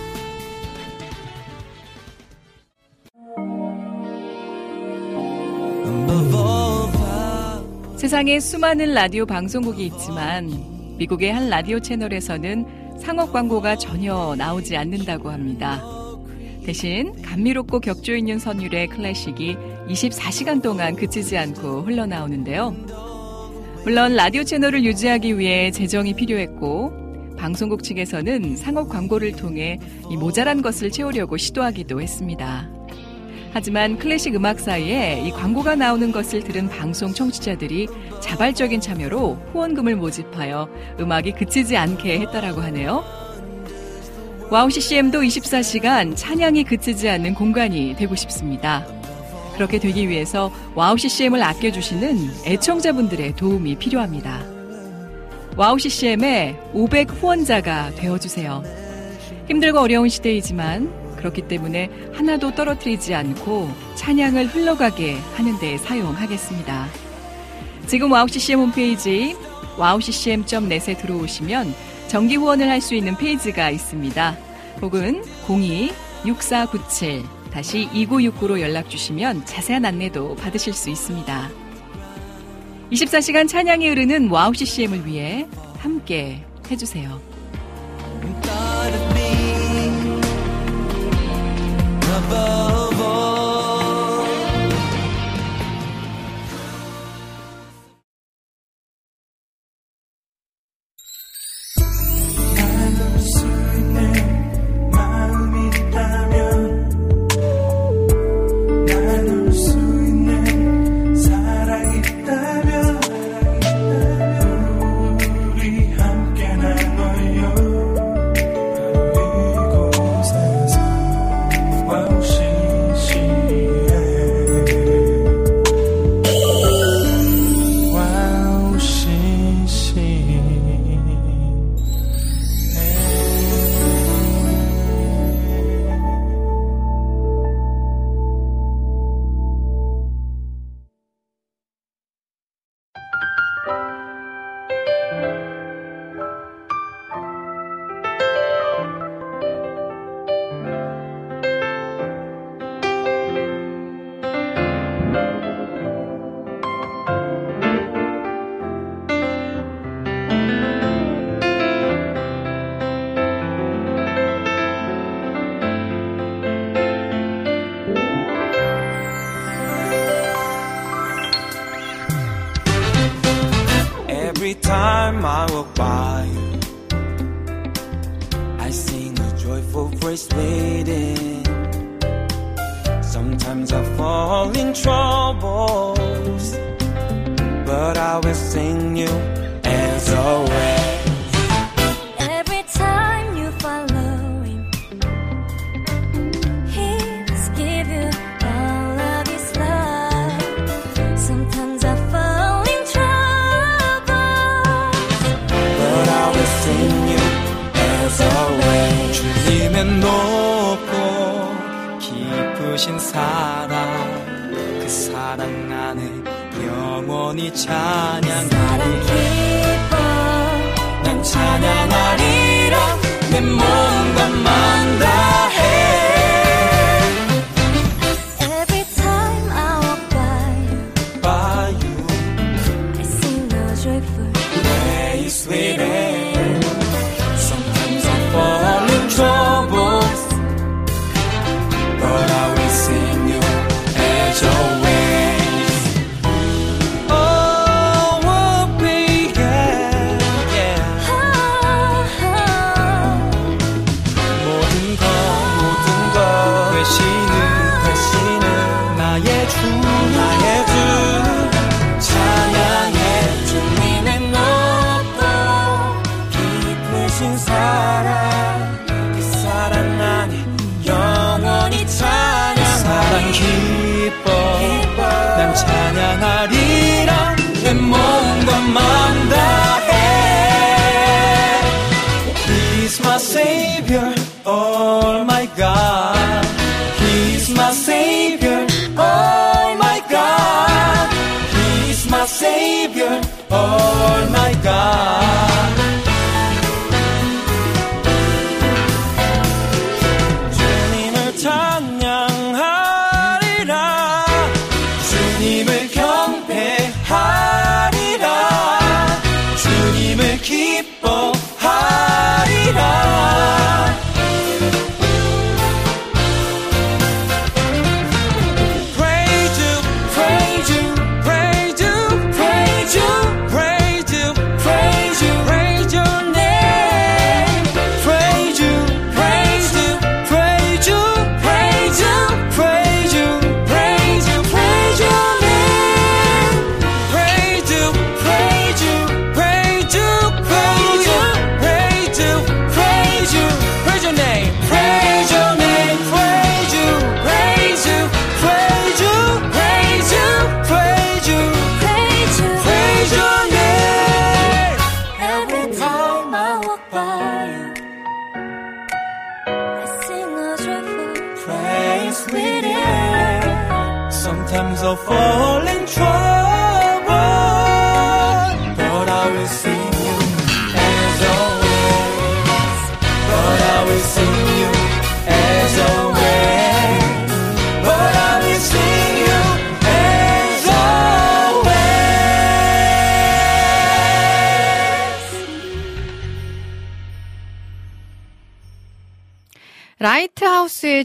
세상에 수많은 라디오 방송국이 있지만 미국의 한 라디오 채널에서는 상업 광고가 전혀 나오지 않는다고 합니다. 대신 감미롭고 격조 있는 선율의 클래식이 24시간 동안 그치지 않고 흘러나오는데요. 물론 라디오 채널을 유지하기 위해 재정이 필요했고 방송국 측에서는 상업 광고를 통해 이 모자란 것을 채우려고 시도하기도 했습니다. 하지만 클래식 음악 사이에 이 광고가 나오는 것을 들은 방송 청취자들이 자발적인 참여로 후원금을 모집하여 음악이 그치지 않게 했다라고 하네요. WOW CCM도 24시간 찬양이 그치지 않는 공간이 되고 싶습니다. 그렇게 되기 위해서 WOW CCM을 아껴주시는 애청자분들의 도움이 필요합니다. WOW CCM의 500 후원자가 되어주세요. 힘들고 어려운 시대이지만 그렇기 때문에 하나도 떨어뜨리지 않고 찬양을 흘러가게 하는 데 사용하겠습니다. 지금 WOW CCM 홈페이지 wowccm.net에 들어오시면 정기 후원을 할 수 있는 페이지가 있습니다. 혹은 02-6497 다시 2969로 연락 주시면 자세한 안내도 받으실 수 있습니다. 24시간 찬양이 흐르는 WOW CCM을 위해 함께 해주세요. 나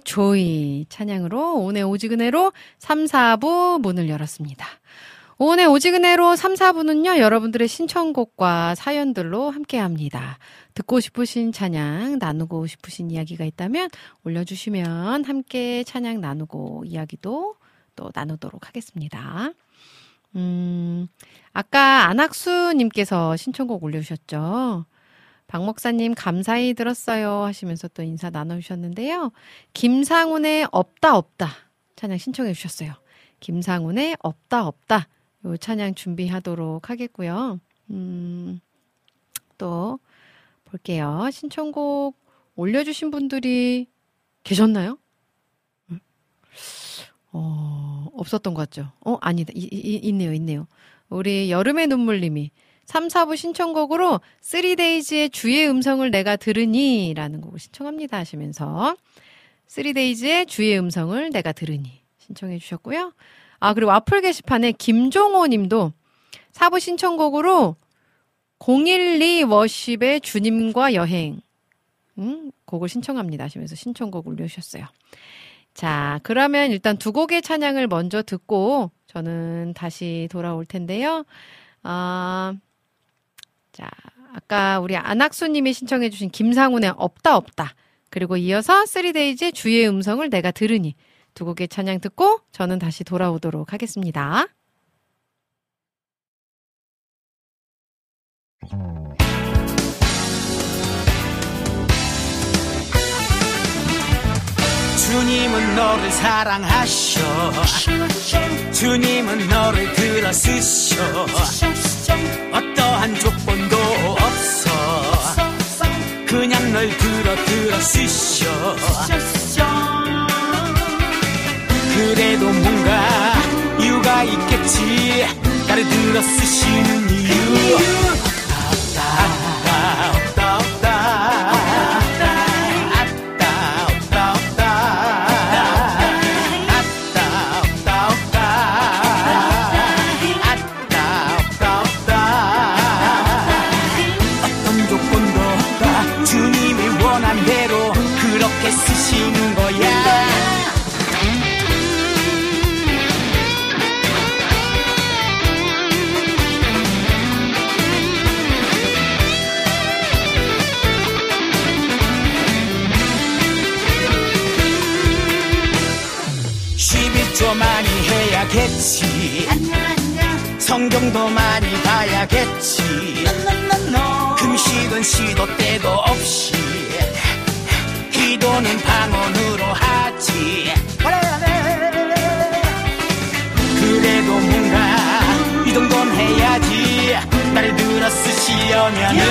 조이 찬양으로 오늘 오지근해로 3, 4부 문을 열었습니다. 오늘 오지근해로 3, 4부는요, 여러분들의 신청곡과 사연들로 함께 합니다. 듣고 싶으신 찬양, 나누고 싶으신 이야기가 있다면 올려주시면 함께 찬양 나누고 이야기도 또 나누도록 하겠습니다. 음, 아까 안학수님께서 신청곡 올려주셨죠? 박 목사님 감사히 들었어요 하시면서 또 인사 나눠주셨는데요. 김상훈의 없다 없다 찬양 신청해 주셨어요. 김상훈의 없다 없다 요 찬양 준비하도록 하겠고요. 음, 또 볼게요. 신청곡 올려주신 분들이 계셨나요? 어, 없었던 것 같죠? 어, 아니다. 이, 이, 있네요, 있네요. 우리 여름의 눈물님이 3, 4부 신청곡으로 3데이즈의 주의 음성을 내가 들으니 라는 곡을 신청합니다 하시면서 3데이즈의 주의 음성을 내가 들으니 신청해 주셨고요. 아, 그리고 와플 게시판에 김종호 님도 4부 신청곡으로 012 워십의 주님과 여행 음, 곡을 신청합니다 하시면서 신청곡 올려주셨어요. 자, 그러면 일단 두 곡의 찬양을 먼저 듣고 저는 다시 돌아올 텐데요. 아, 자, 아까 우리 안학수님이 신청해주신 김상훈의 없다 없다. 그리고 이어서 3데이즈의 주의 음성을 내가 들으니 두 곡의 찬양 듣고 저는 다시 돌아오도록 하겠습니다. 주님은 너를 사랑하셔. 주님은 너를 들어 쓰셔. 어떠한 조건도 없어. 그냥 널 들어 들어 쓰셔. 그래도 뭔가 이유가 있겠지. 나를 들어 쓰시는 이유. 아다 봐야겠지. 성경도 많이 봐야겠지. 금식은 시도 때도 없이 기도는 방언으로 하지. 그래도 뭔가 이 정도는 해야지. 나를 들었으시려면은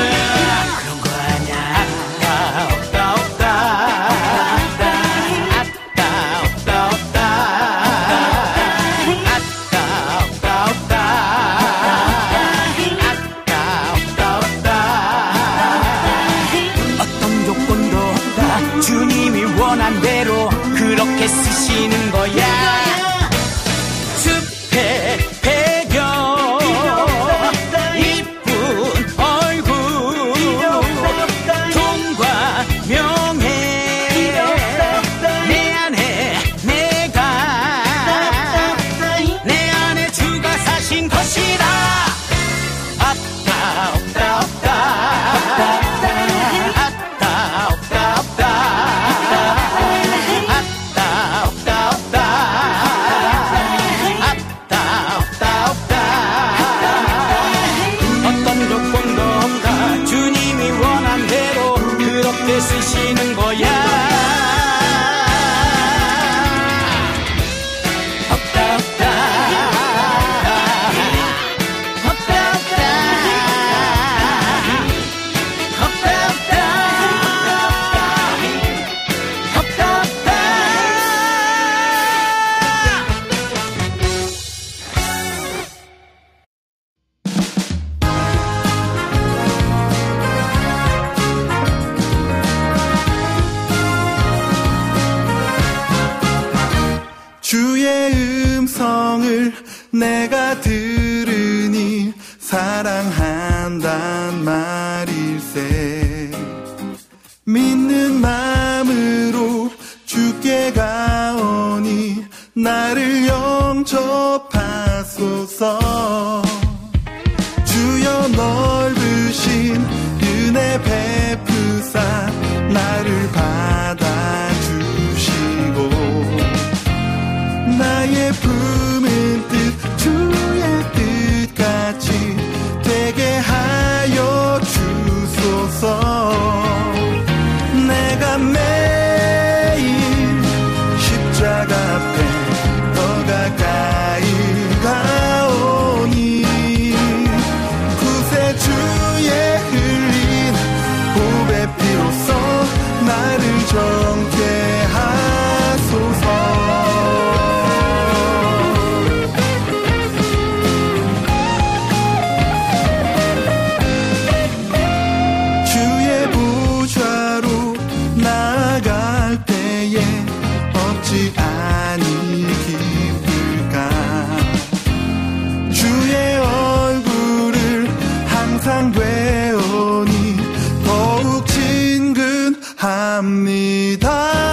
Medha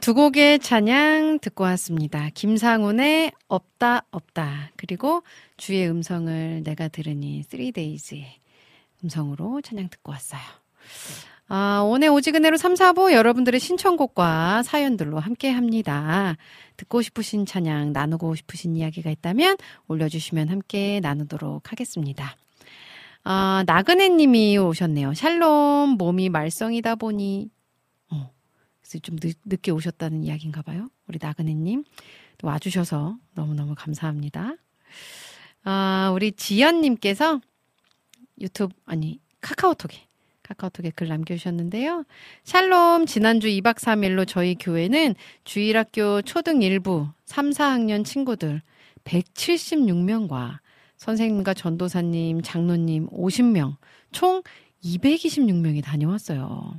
두 곡의 찬양 듣고 왔습니다. 김상훈의 없다 없다 그리고 주의 음성을 내가 들으니 3days의 음성으로 찬양 듣고 왔어요. 아, 오늘 오지근해로 3, 4부 여러분들의 신청곡과 사연들로 함께 합니다. 듣고 싶으신 찬양, 나누고 싶으신 이야기가 있다면 올려주시면 함께 나누도록 하겠습니다. 아, 나그네 님이 오셨네요. 샬롬, 몸이 말썽이다 보니, 좀 늦, 늦게 오셨다는 이야기인가 봐요. 우리 나그네 님. 또 와주셔서 너무너무 감사합니다. 아, 우리 지연 님께서 유튜브, 아니, 카카오톡에 카카오톡에 글 남겨주셨는데요. 샬롬, 지난주 2박 3일로 저희 교회는 주일학교 초등 일부 3, 4학년 친구들 176명과 선생님과 전도사님, 장로님 50명, 총 226명이 다녀왔어요.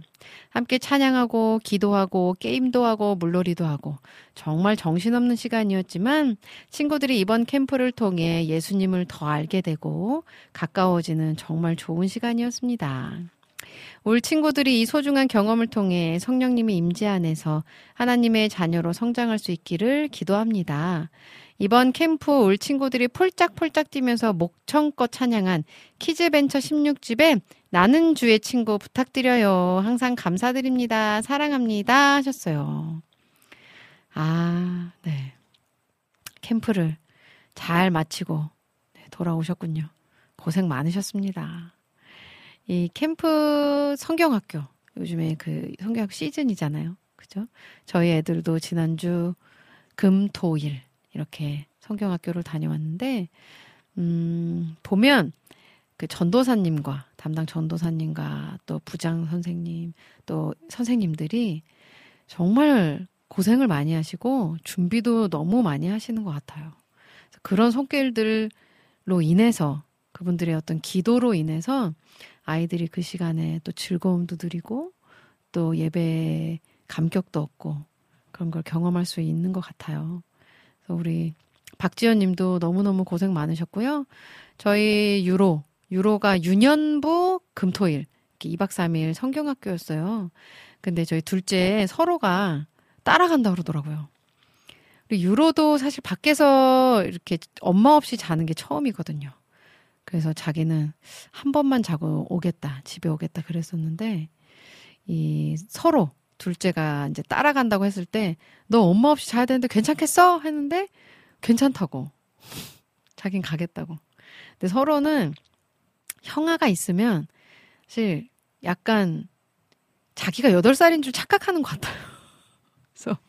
함께 찬양하고, 기도하고, 게임도 하고, 물놀이도 하고, 정말 정신없는 시간이었지만, 친구들이 이번 캠프를 통해 예수님을 더 알게 되고, 가까워지는 정말 좋은 시간이었습니다. 올 친구들이 이 소중한 경험을 통해 성령님의 임재 안에서 하나님의 자녀로 성장할 수 있기를 기도합니다. 이번 캠프 올 친구들이 폴짝폴짝 뛰면서 목청껏 찬양한 키즈벤처 16집에 나는 주의 친구 부탁드려요. 항상 감사드립니다. 사랑합니다. 하셨어요. 아, 네. 캠프를 잘 마치고 네, 돌아오셨군요. 고생 많으셨습니다. 이 캠프 성경학교 요즘에 그 성경학 시즌이잖아요. 그죠? 저희 애들도 지난주 금, 토, 일 이렇게 성경학교를 다녀왔는데 음, 보면 그 전도사님과 담당 전도사님과 또 부장 선생님 또 선생님들이 정말 고생을 많이 하시고 준비도 너무 많이 하시는 것 같아요. 그런 손길들로 인해서 그분들의 어떤 기도로 인해서 아이들이 그 시간에 또 즐거움도 누리고 또 예배 감격도 얻고 그런 걸 경험할 수 있는 것 같아요. 우리 박지연 님도 너무너무 고생 많으셨고요. 저희 유로, 유로가 유년부 금토일, 2박 3일 성경학교였어요. 근데 저희 둘째 서로가 따라간다 그러더라고요. 우리 유로도 사실 밖에서 이렇게 엄마 없이 자는 게 처음이거든요. 그래서 자기는 한 번만 자고 오겠다, 집에 오겠다 그랬었는데, 이 서로 둘째가 이제 따라간다고 했을 때, 너 엄마 없이 자야 되는데 괜찮겠어? 했는데, 괜찮다고. 자긴 가겠다고. 근데 서로는 형아가 있으면, 사실 약간 자기가 8살인 줄 착각하는 것 같아요. [LAUGHS] 그래서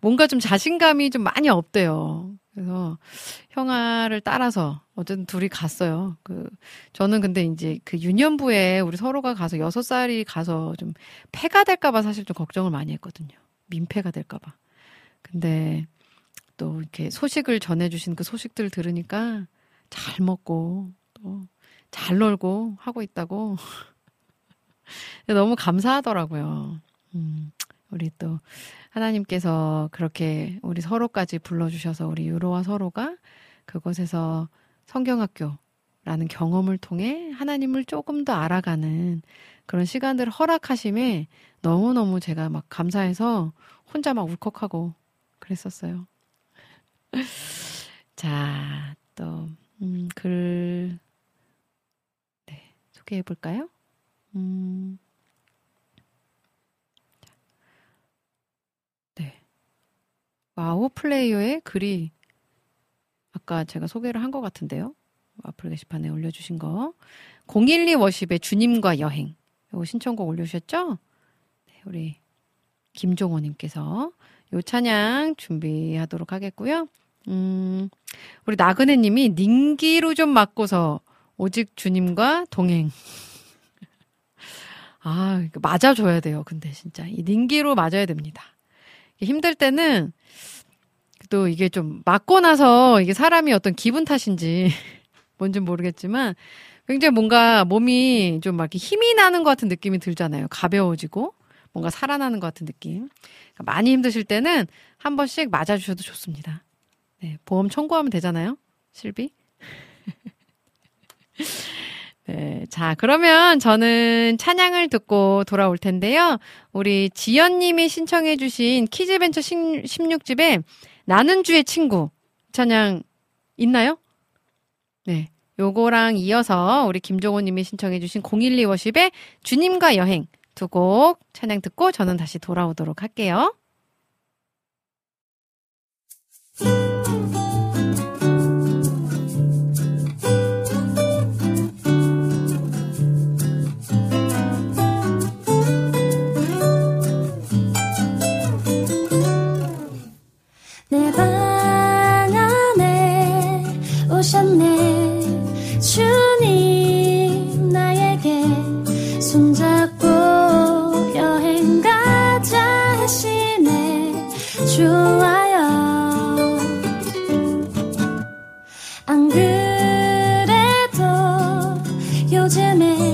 뭔가 좀 자신감이 좀 많이 없대요. 그래서 형아를 따라서 어쨌든 둘이 갔어요. 그 저는 근데 이제 그 유년부에 우리 서로가 가서 여섯 살이 가서 좀 폐가 될까봐 사실 좀 걱정을 많이 했거든요. 민폐가 될까봐. 근데 또 이렇게 소식을 전해주신 그 소식들 들으니까 잘 먹고 또 잘 놀고 하고 있다고 [LAUGHS] 너무 감사하더라고요. 음, 우리 또 하나님께서 그렇게 우리 서로까지 불러주셔서 우리 유로와 서로가 그곳에서 성경학교라는 경험을 통해 하나님을 조금 더 알아가는 그런 시간들을 허락하심에 너무너무 제가 막 감사해서 혼자 막 울컥하고 그랬었어요. [LAUGHS] 자, 또, 음, 글, 네, 소개해 볼까요? 음, WOW player의 글이 아까 제가 소개를 한 것 같은데요. 와플 게시판에 올려주신 거. 012 worship의 주님과 여행. 이거 신청곡 올려주셨죠? 네, 우리 김종호님께서 요 찬양 준비하도록 하겠고요. 음, 우리 나그네 님이 닝기로 좀 맞고서 오직 주님과 동행. [LAUGHS] 아, 맞아줘야 돼요. 근데 진짜 이 닝기로 맞아야 됩니다. 힘들 때는 또 이게 좀 맞고 나서 이게 사람이 어떤 기분 탓인지 [LAUGHS] 뭔지 모르겠지만 굉장히 뭔가 몸이 좀 막 이렇게 힘이 나는 것 같은 느낌이 들잖아요. 가벼워지고 뭔가 살아나는 것 같은 느낌. 그러니까 많이 힘드실 때는 한 번씩 맞아주셔도 좋습니다. 네, 보험 청구하면 되잖아요. 실비. [LAUGHS] 네, 자, 그러면 저는 찬양을 듣고 돌아올 텐데요. 우리 지연님이 신청해주신 키즈벤처 16집에 나는 주의 친구 찬양 있나요? 네. 요거랑 이어서 우리 김종호님이 신청해주신 012 워십의 주님과 여행 두 곡 찬양 듣고 저는 다시 돌아오도록 할게요. 요즘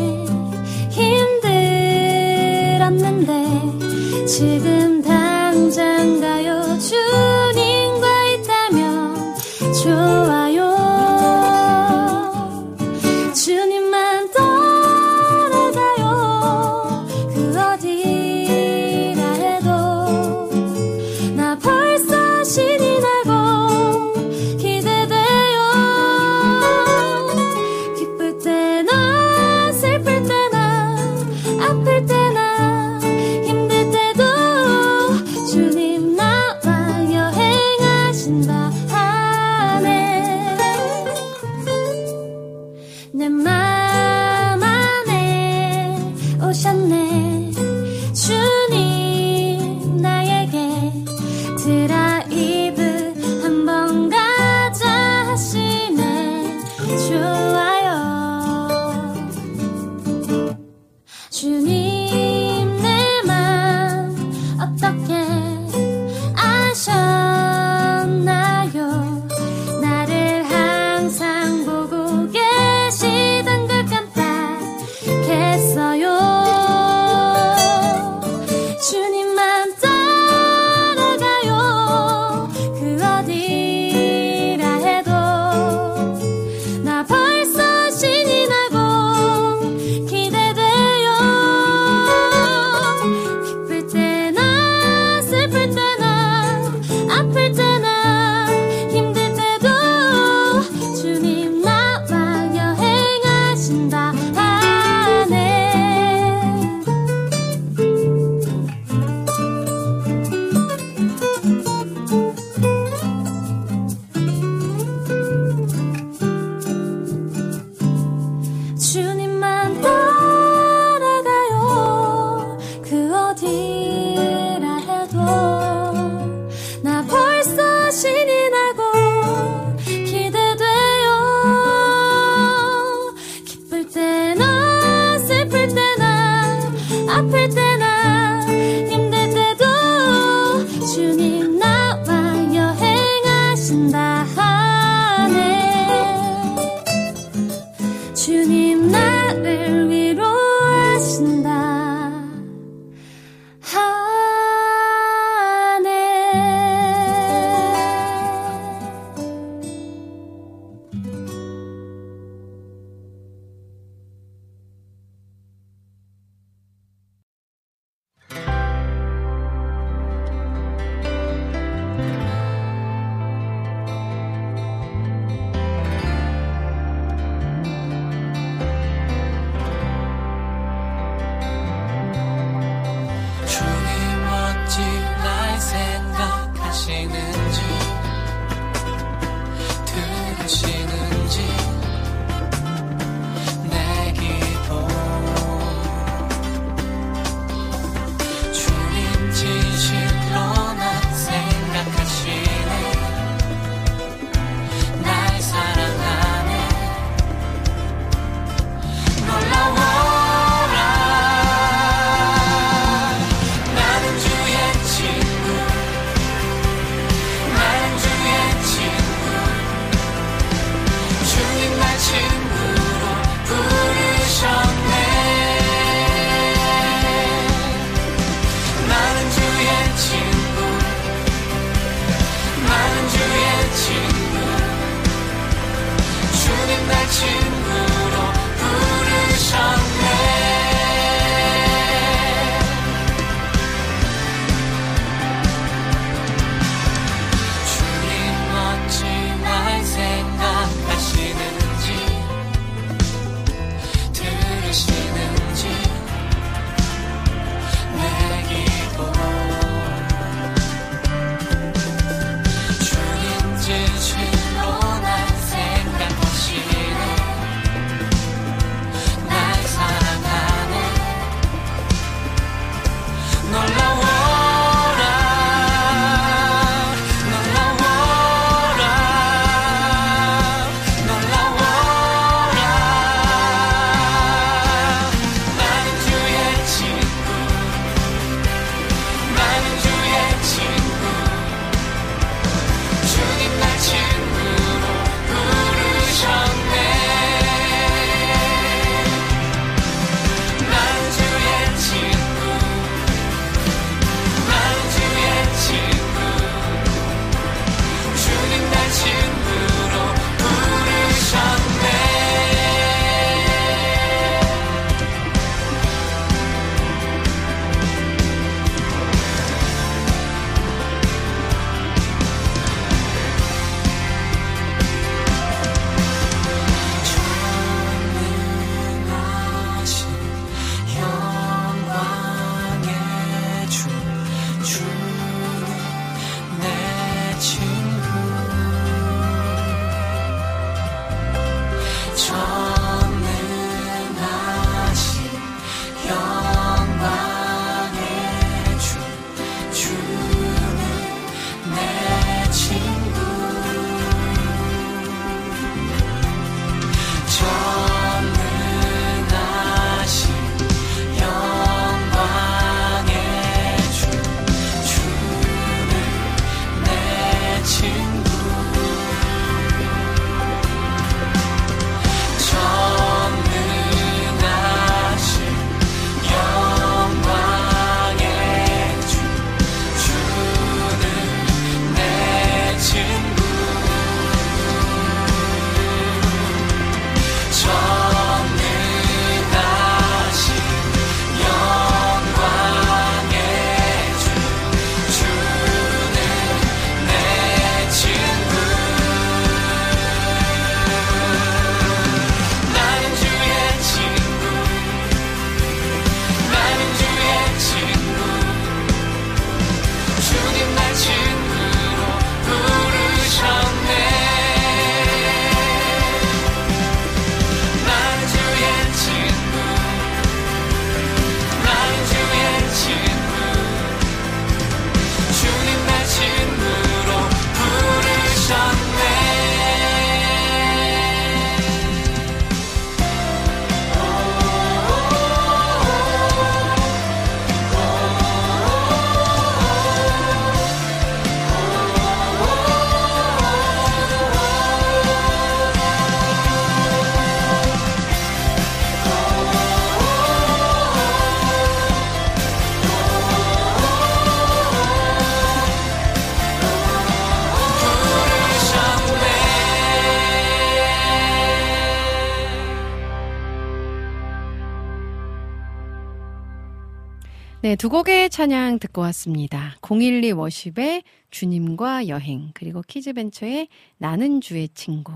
네, 두 곡의 찬양 듣고 왔습니다. 012 워십의 주님과 여행, 그리고 키즈벤처의 나는 주의 친구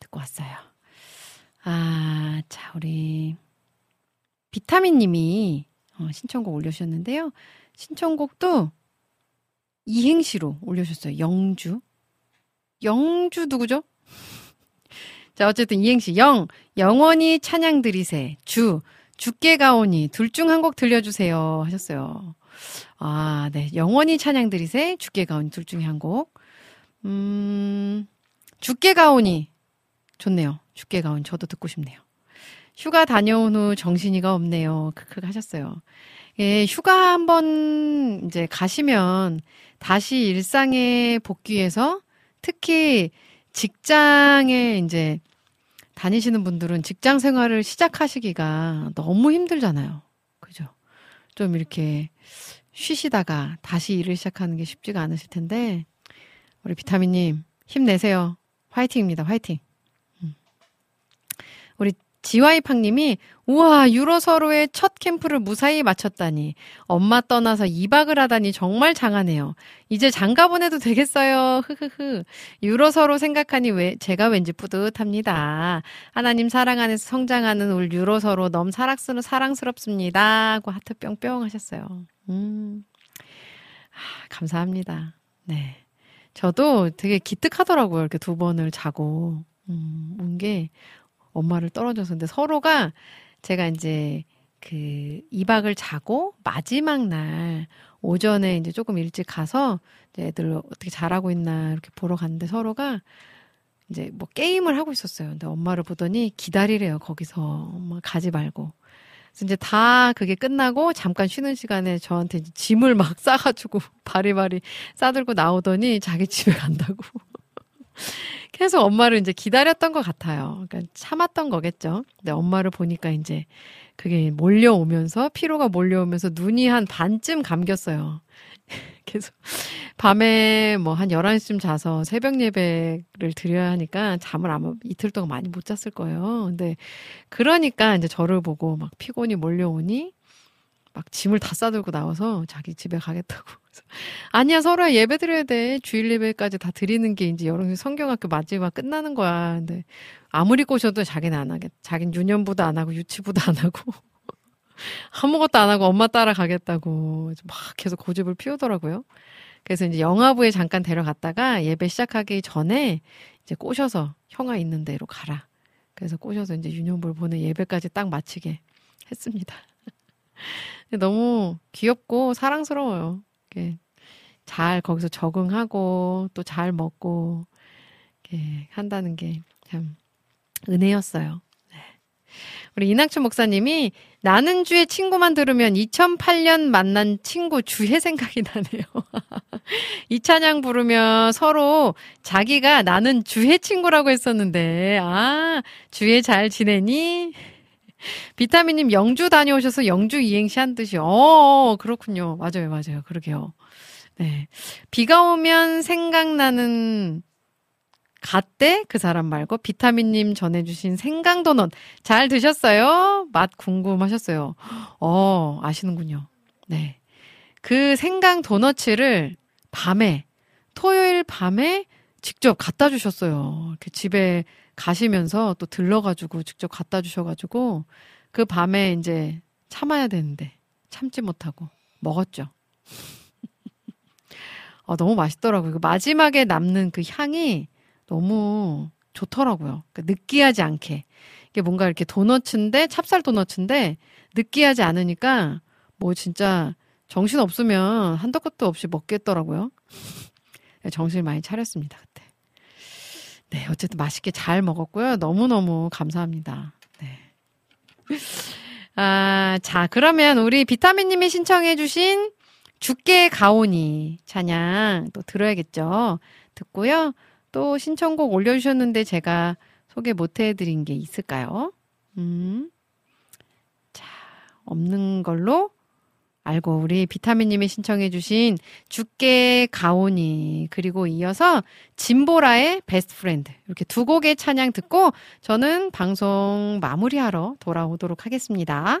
듣고 왔어요. 아, 자, 우리 비타민 님이 어, 신청곡 올려주셨는데요. 신청곡도 이행시로 올려주셨어요. 영주. 영주 누구죠? [LAUGHS] 자, 어쨌든 이행시 영, 영원히 찬양 드리세. 주, 죽게 가 오니 둘 중 한 곡 들려주세요 하셨어요. 아, 네. 영원히 찬양 드리세. 죽게 가 오니 둘 중에 한 곡. 음, 죽게 가 오니. 좋네요. 죽게 가 오니. 저도 듣고 싶네요. 휴가 다녀온 후 정신이가 없네요. 크크 하셨어요. 예, 휴가 한번 이제 가시면 다시 일상에 복귀해서 특히 직장에 이제 다니시는 분들은 직장 생활을 시작하시기가 너무 힘들잖아요. 그죠? 좀 이렇게 쉬시다가 다시 일을 시작하는 게 쉽지가 않으실 텐데, 우리 비타민님, 힘내세요. 화이팅입니다. 화이팅. 지와이팡님이 우와 유로서로의 첫 캠프를 무사히 마쳤다니 엄마 떠나서 2박을 하다니 정말 장하네요. 이제 장가 보내도 되겠어요. 흐흐흐. 유로서로 생각하니 왜 제가 왠지 뿌듯합니다. 하나님 사랑 안에서 성장하는 울 유로서로 너무 사랑스러 사랑스럽습니다. 하고 하트 뿅뿅 하셨어요. 음. 아, 감사합니다. 네. 저도 되게 기특하더라고요. 이렇게 두 번을 자고 음, 온게 엄마를 떨어져서 근데 서로가 제가 이제 그 2박을 자고 마지막 날 오전에 이제 조금 일찍 가서 이제 애들 어떻게 잘하고 있나 이렇게 보러 갔는데 서로가 이제 뭐 게임을 하고 있었어요. 근데 엄마를 보더니 기다리래요. 거기서 엄마 가지 말고. 그래서 이제 다 그게 끝나고 잠깐 쉬는 시간에 저한테 짐을 막 싸가지고 [LAUGHS] 바리바리 싸들고 나오더니 자기 집에 간다고. 계속 엄마를 이제 기다렸던 것 같아요. 그러니까 참았던 거겠죠. 근데 엄마를 보니까 이제 그게 몰려오면서 피로가 몰려오면서 눈이 한 반쯤 감겼어요. [LAUGHS] 계속 밤에 뭐 한 11시쯤 자서 새벽 예배를 드려야 하니까 잠을 아마 이틀 동안 많이 못 잤을 거예요. 근데 그러니까 이제 저를 보고 막 피곤이 몰려오니 막 짐을 다 싸들고 나와서 자기 집에 가겠다고. 아니야, 서로야 예배 드려야 돼. 주일 예배까지 다 드리는 게 이제 여름 성경학교 마지막 끝나는 거야. 근데 아무리 꼬셔도 자기는 안 하겠. 자기는 유년부도 안 하고 유치부도 안 하고 [LAUGHS] 아무것도 안 하고 엄마 따라 가겠다고 막 계속 고집을 피우더라고요. 그래서 이제 영화부에 잠깐 데려갔다가 예배 시작하기 전에 이제 꼬셔서 형아 있는 데로 가라. 그래서 꼬셔서 이제 유년부를 보내 예배까지 딱 마치게 했습니다. 너무 귀엽고 사랑스러워요. 잘 거기서 적응하고 또 잘 먹고 한다는 게 참 은혜였어요. 네. 우리 이낙춘 목사님이 나는 주의 친구만 들으면 2008년 만난 친구 주의 생각이 나네요. [LAUGHS] 이 찬양 부르면 서로 자기가 나는 주의 친구라고 했었는데, 아, 주의 잘 지내니? 비타민님 영주 다녀오셔서 영주 이행시 한 듯이, 어, 그렇군요. 맞아요, 맞아요. 그러게요. 네. 비가 오면 생각나는 갓대 그 사람 말고 비타민님 전해주신 생강도넛 잘 드셨어요? 맛 궁금하셨어요. 어, 아시는군요. 네. 그 생강 도너츠를 밤에, 토요일 밤에 직접 갖다 주셨어요. 이렇게 집에 가시면서 또 들러가지고 직접 갖다 주셔가지고 그 밤에 이제 참아야 되는데 참지 못하고 먹었죠. [LAUGHS] 어, 너무 맛있더라고요. 그 마지막에 남는 그 향이 너무 좋더라고요. 그러니까 느끼하지 않게. 이게 뭔가 이렇게 도너츠인데, 찹쌀 도너츠인데, 느끼하지 않으니까, 뭐 진짜 정신 없으면 한도 끝도 없이 먹겠더라고요. [LAUGHS] 정신을 많이 차렸습니다, 그때. 네, 어쨌든 맛있게 잘 먹었고요. 너무너무 감사합니다. 네. 아, 자, 그러면 우리 비타민님이 신청해주신 주께 가오니 찬양 또 들어야겠죠. 듣고요. 또 신청곡 올려주셨는데 제가 소개 못 해드린 게 있을까요? 음. 자, 없는 걸로 알고 우리 비타민님이 신청해주신 주께 가오니 그리고 이어서 진보라의 Best Friend 이렇게 두 곡의 찬양 듣고 저는 방송 마무리하러 돌아오도록 하겠습니다.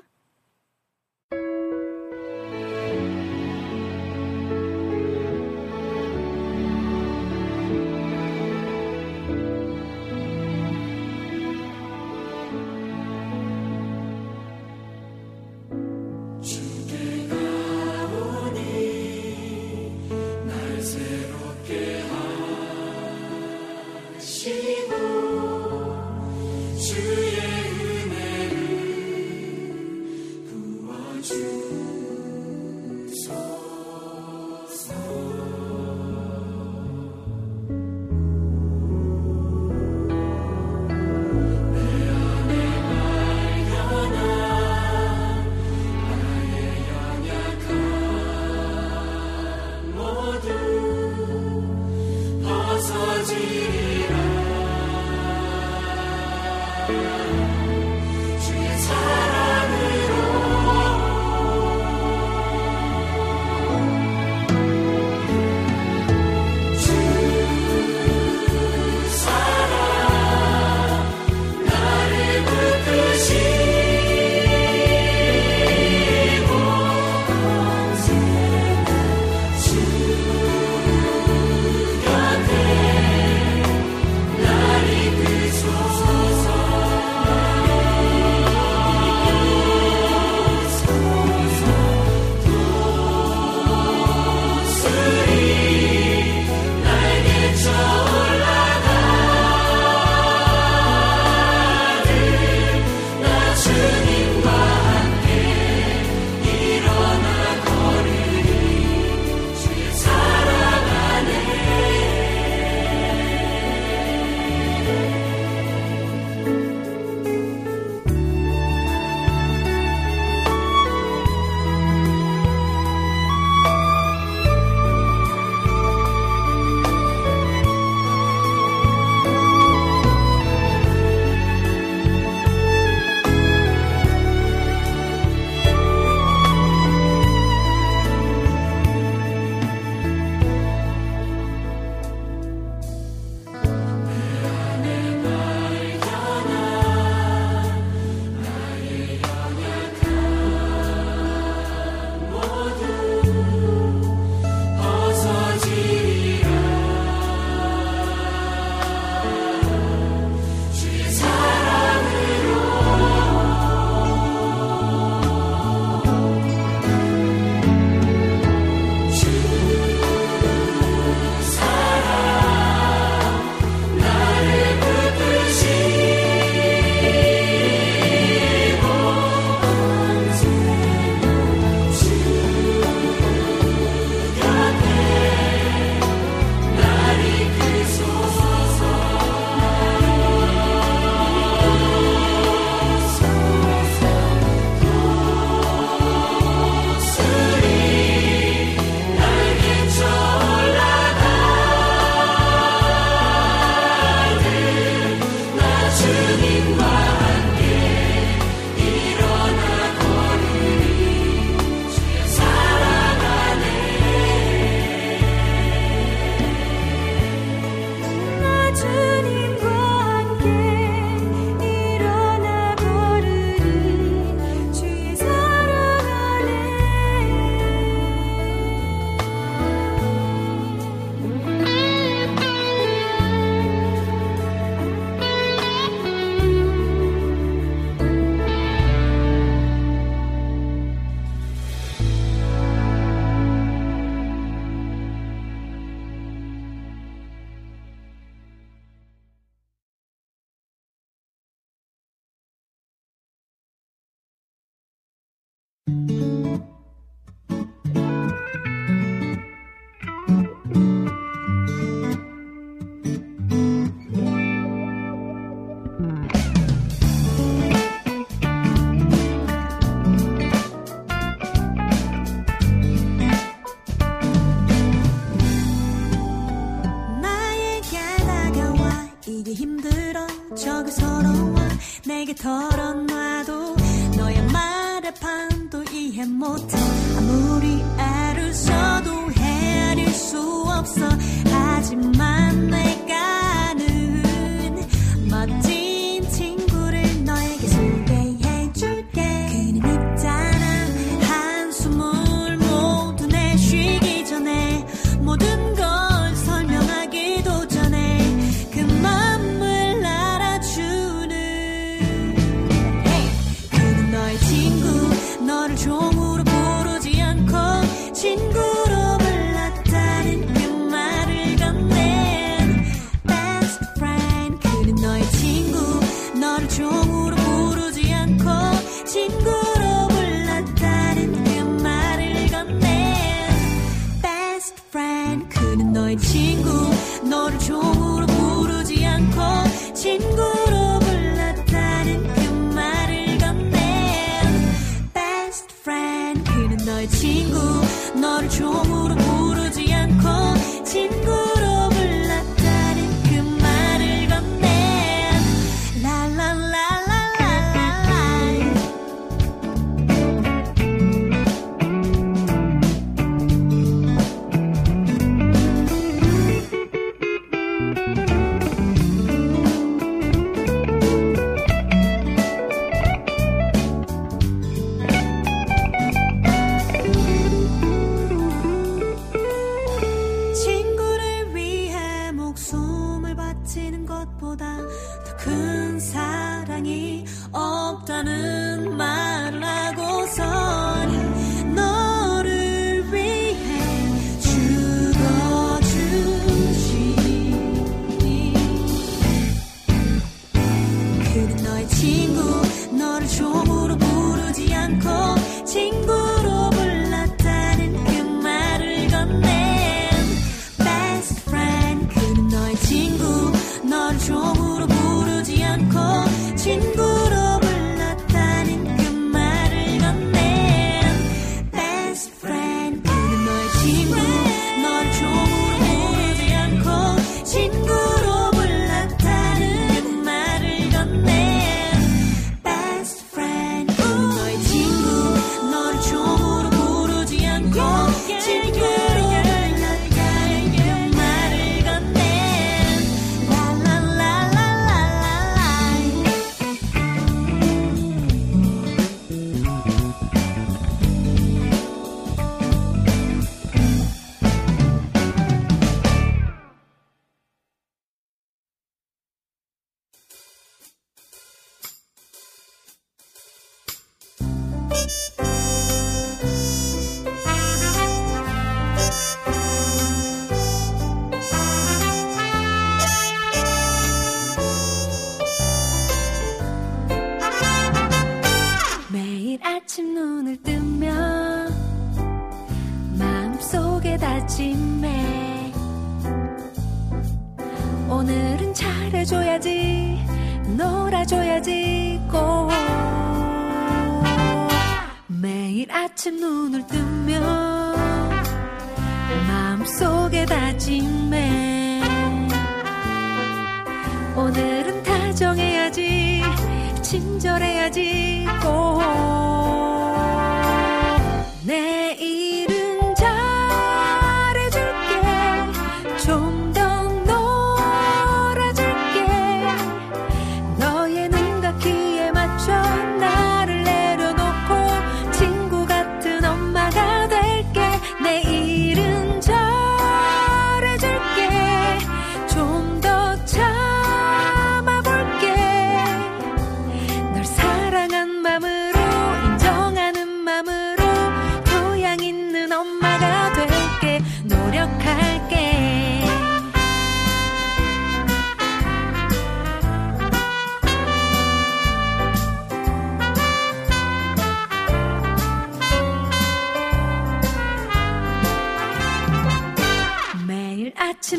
너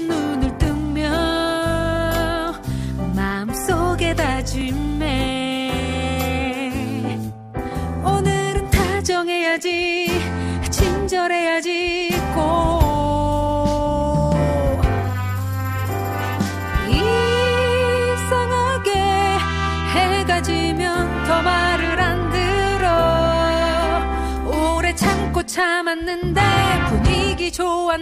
눈을 뜨면 마음속에 다짐해. 오늘은 다정해야지 친절해야지 꼭 이상하게 해가 지면 더 말을 안 들어. 오래 참고 참았는데 분위기 좋았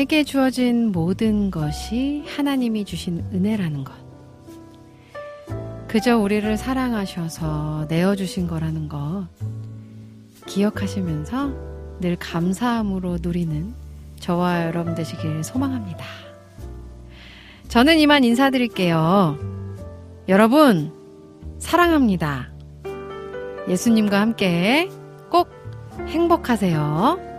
나에게 주어진 모든 것이 하나님이 주신 은혜라는 것. 그저 우리를 사랑하셔서 내어주신 거라는 것. 기억하시면서 늘 감사함으로 누리는 저와 여러분 되시길 소망합니다. 저는 이만 인사드릴게요. 여러분, 사랑합니다. 예수님과 함께 꼭 행복하세요.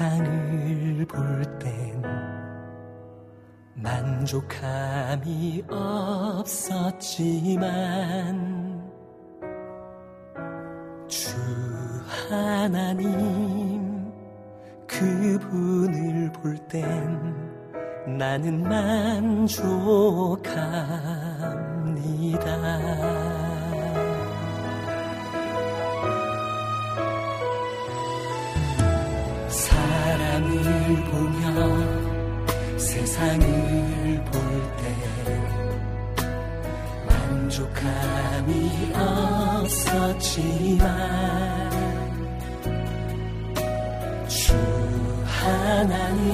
세상을 볼 땐 만족함이 없었지만 주 하나님 그분을 볼 땐 나는 만족합니다. 사랑을 보며 세상을 볼 때 만족함이 없었지만 주 하나님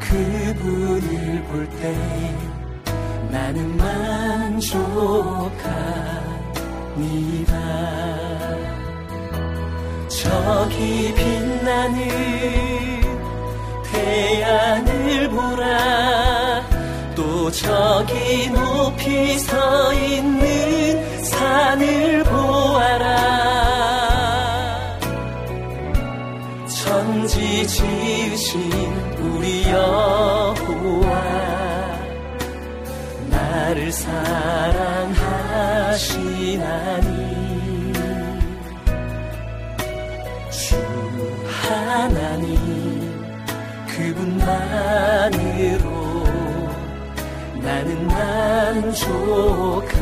그분을 볼 때 나는 만족합니다. 저기 빛나는 태양을 보라. 또 저기 높이 서 있는 산을 보아라. 천지 지으신 우리 여호와 나를 사랑하시나니 만으로 나는 만족합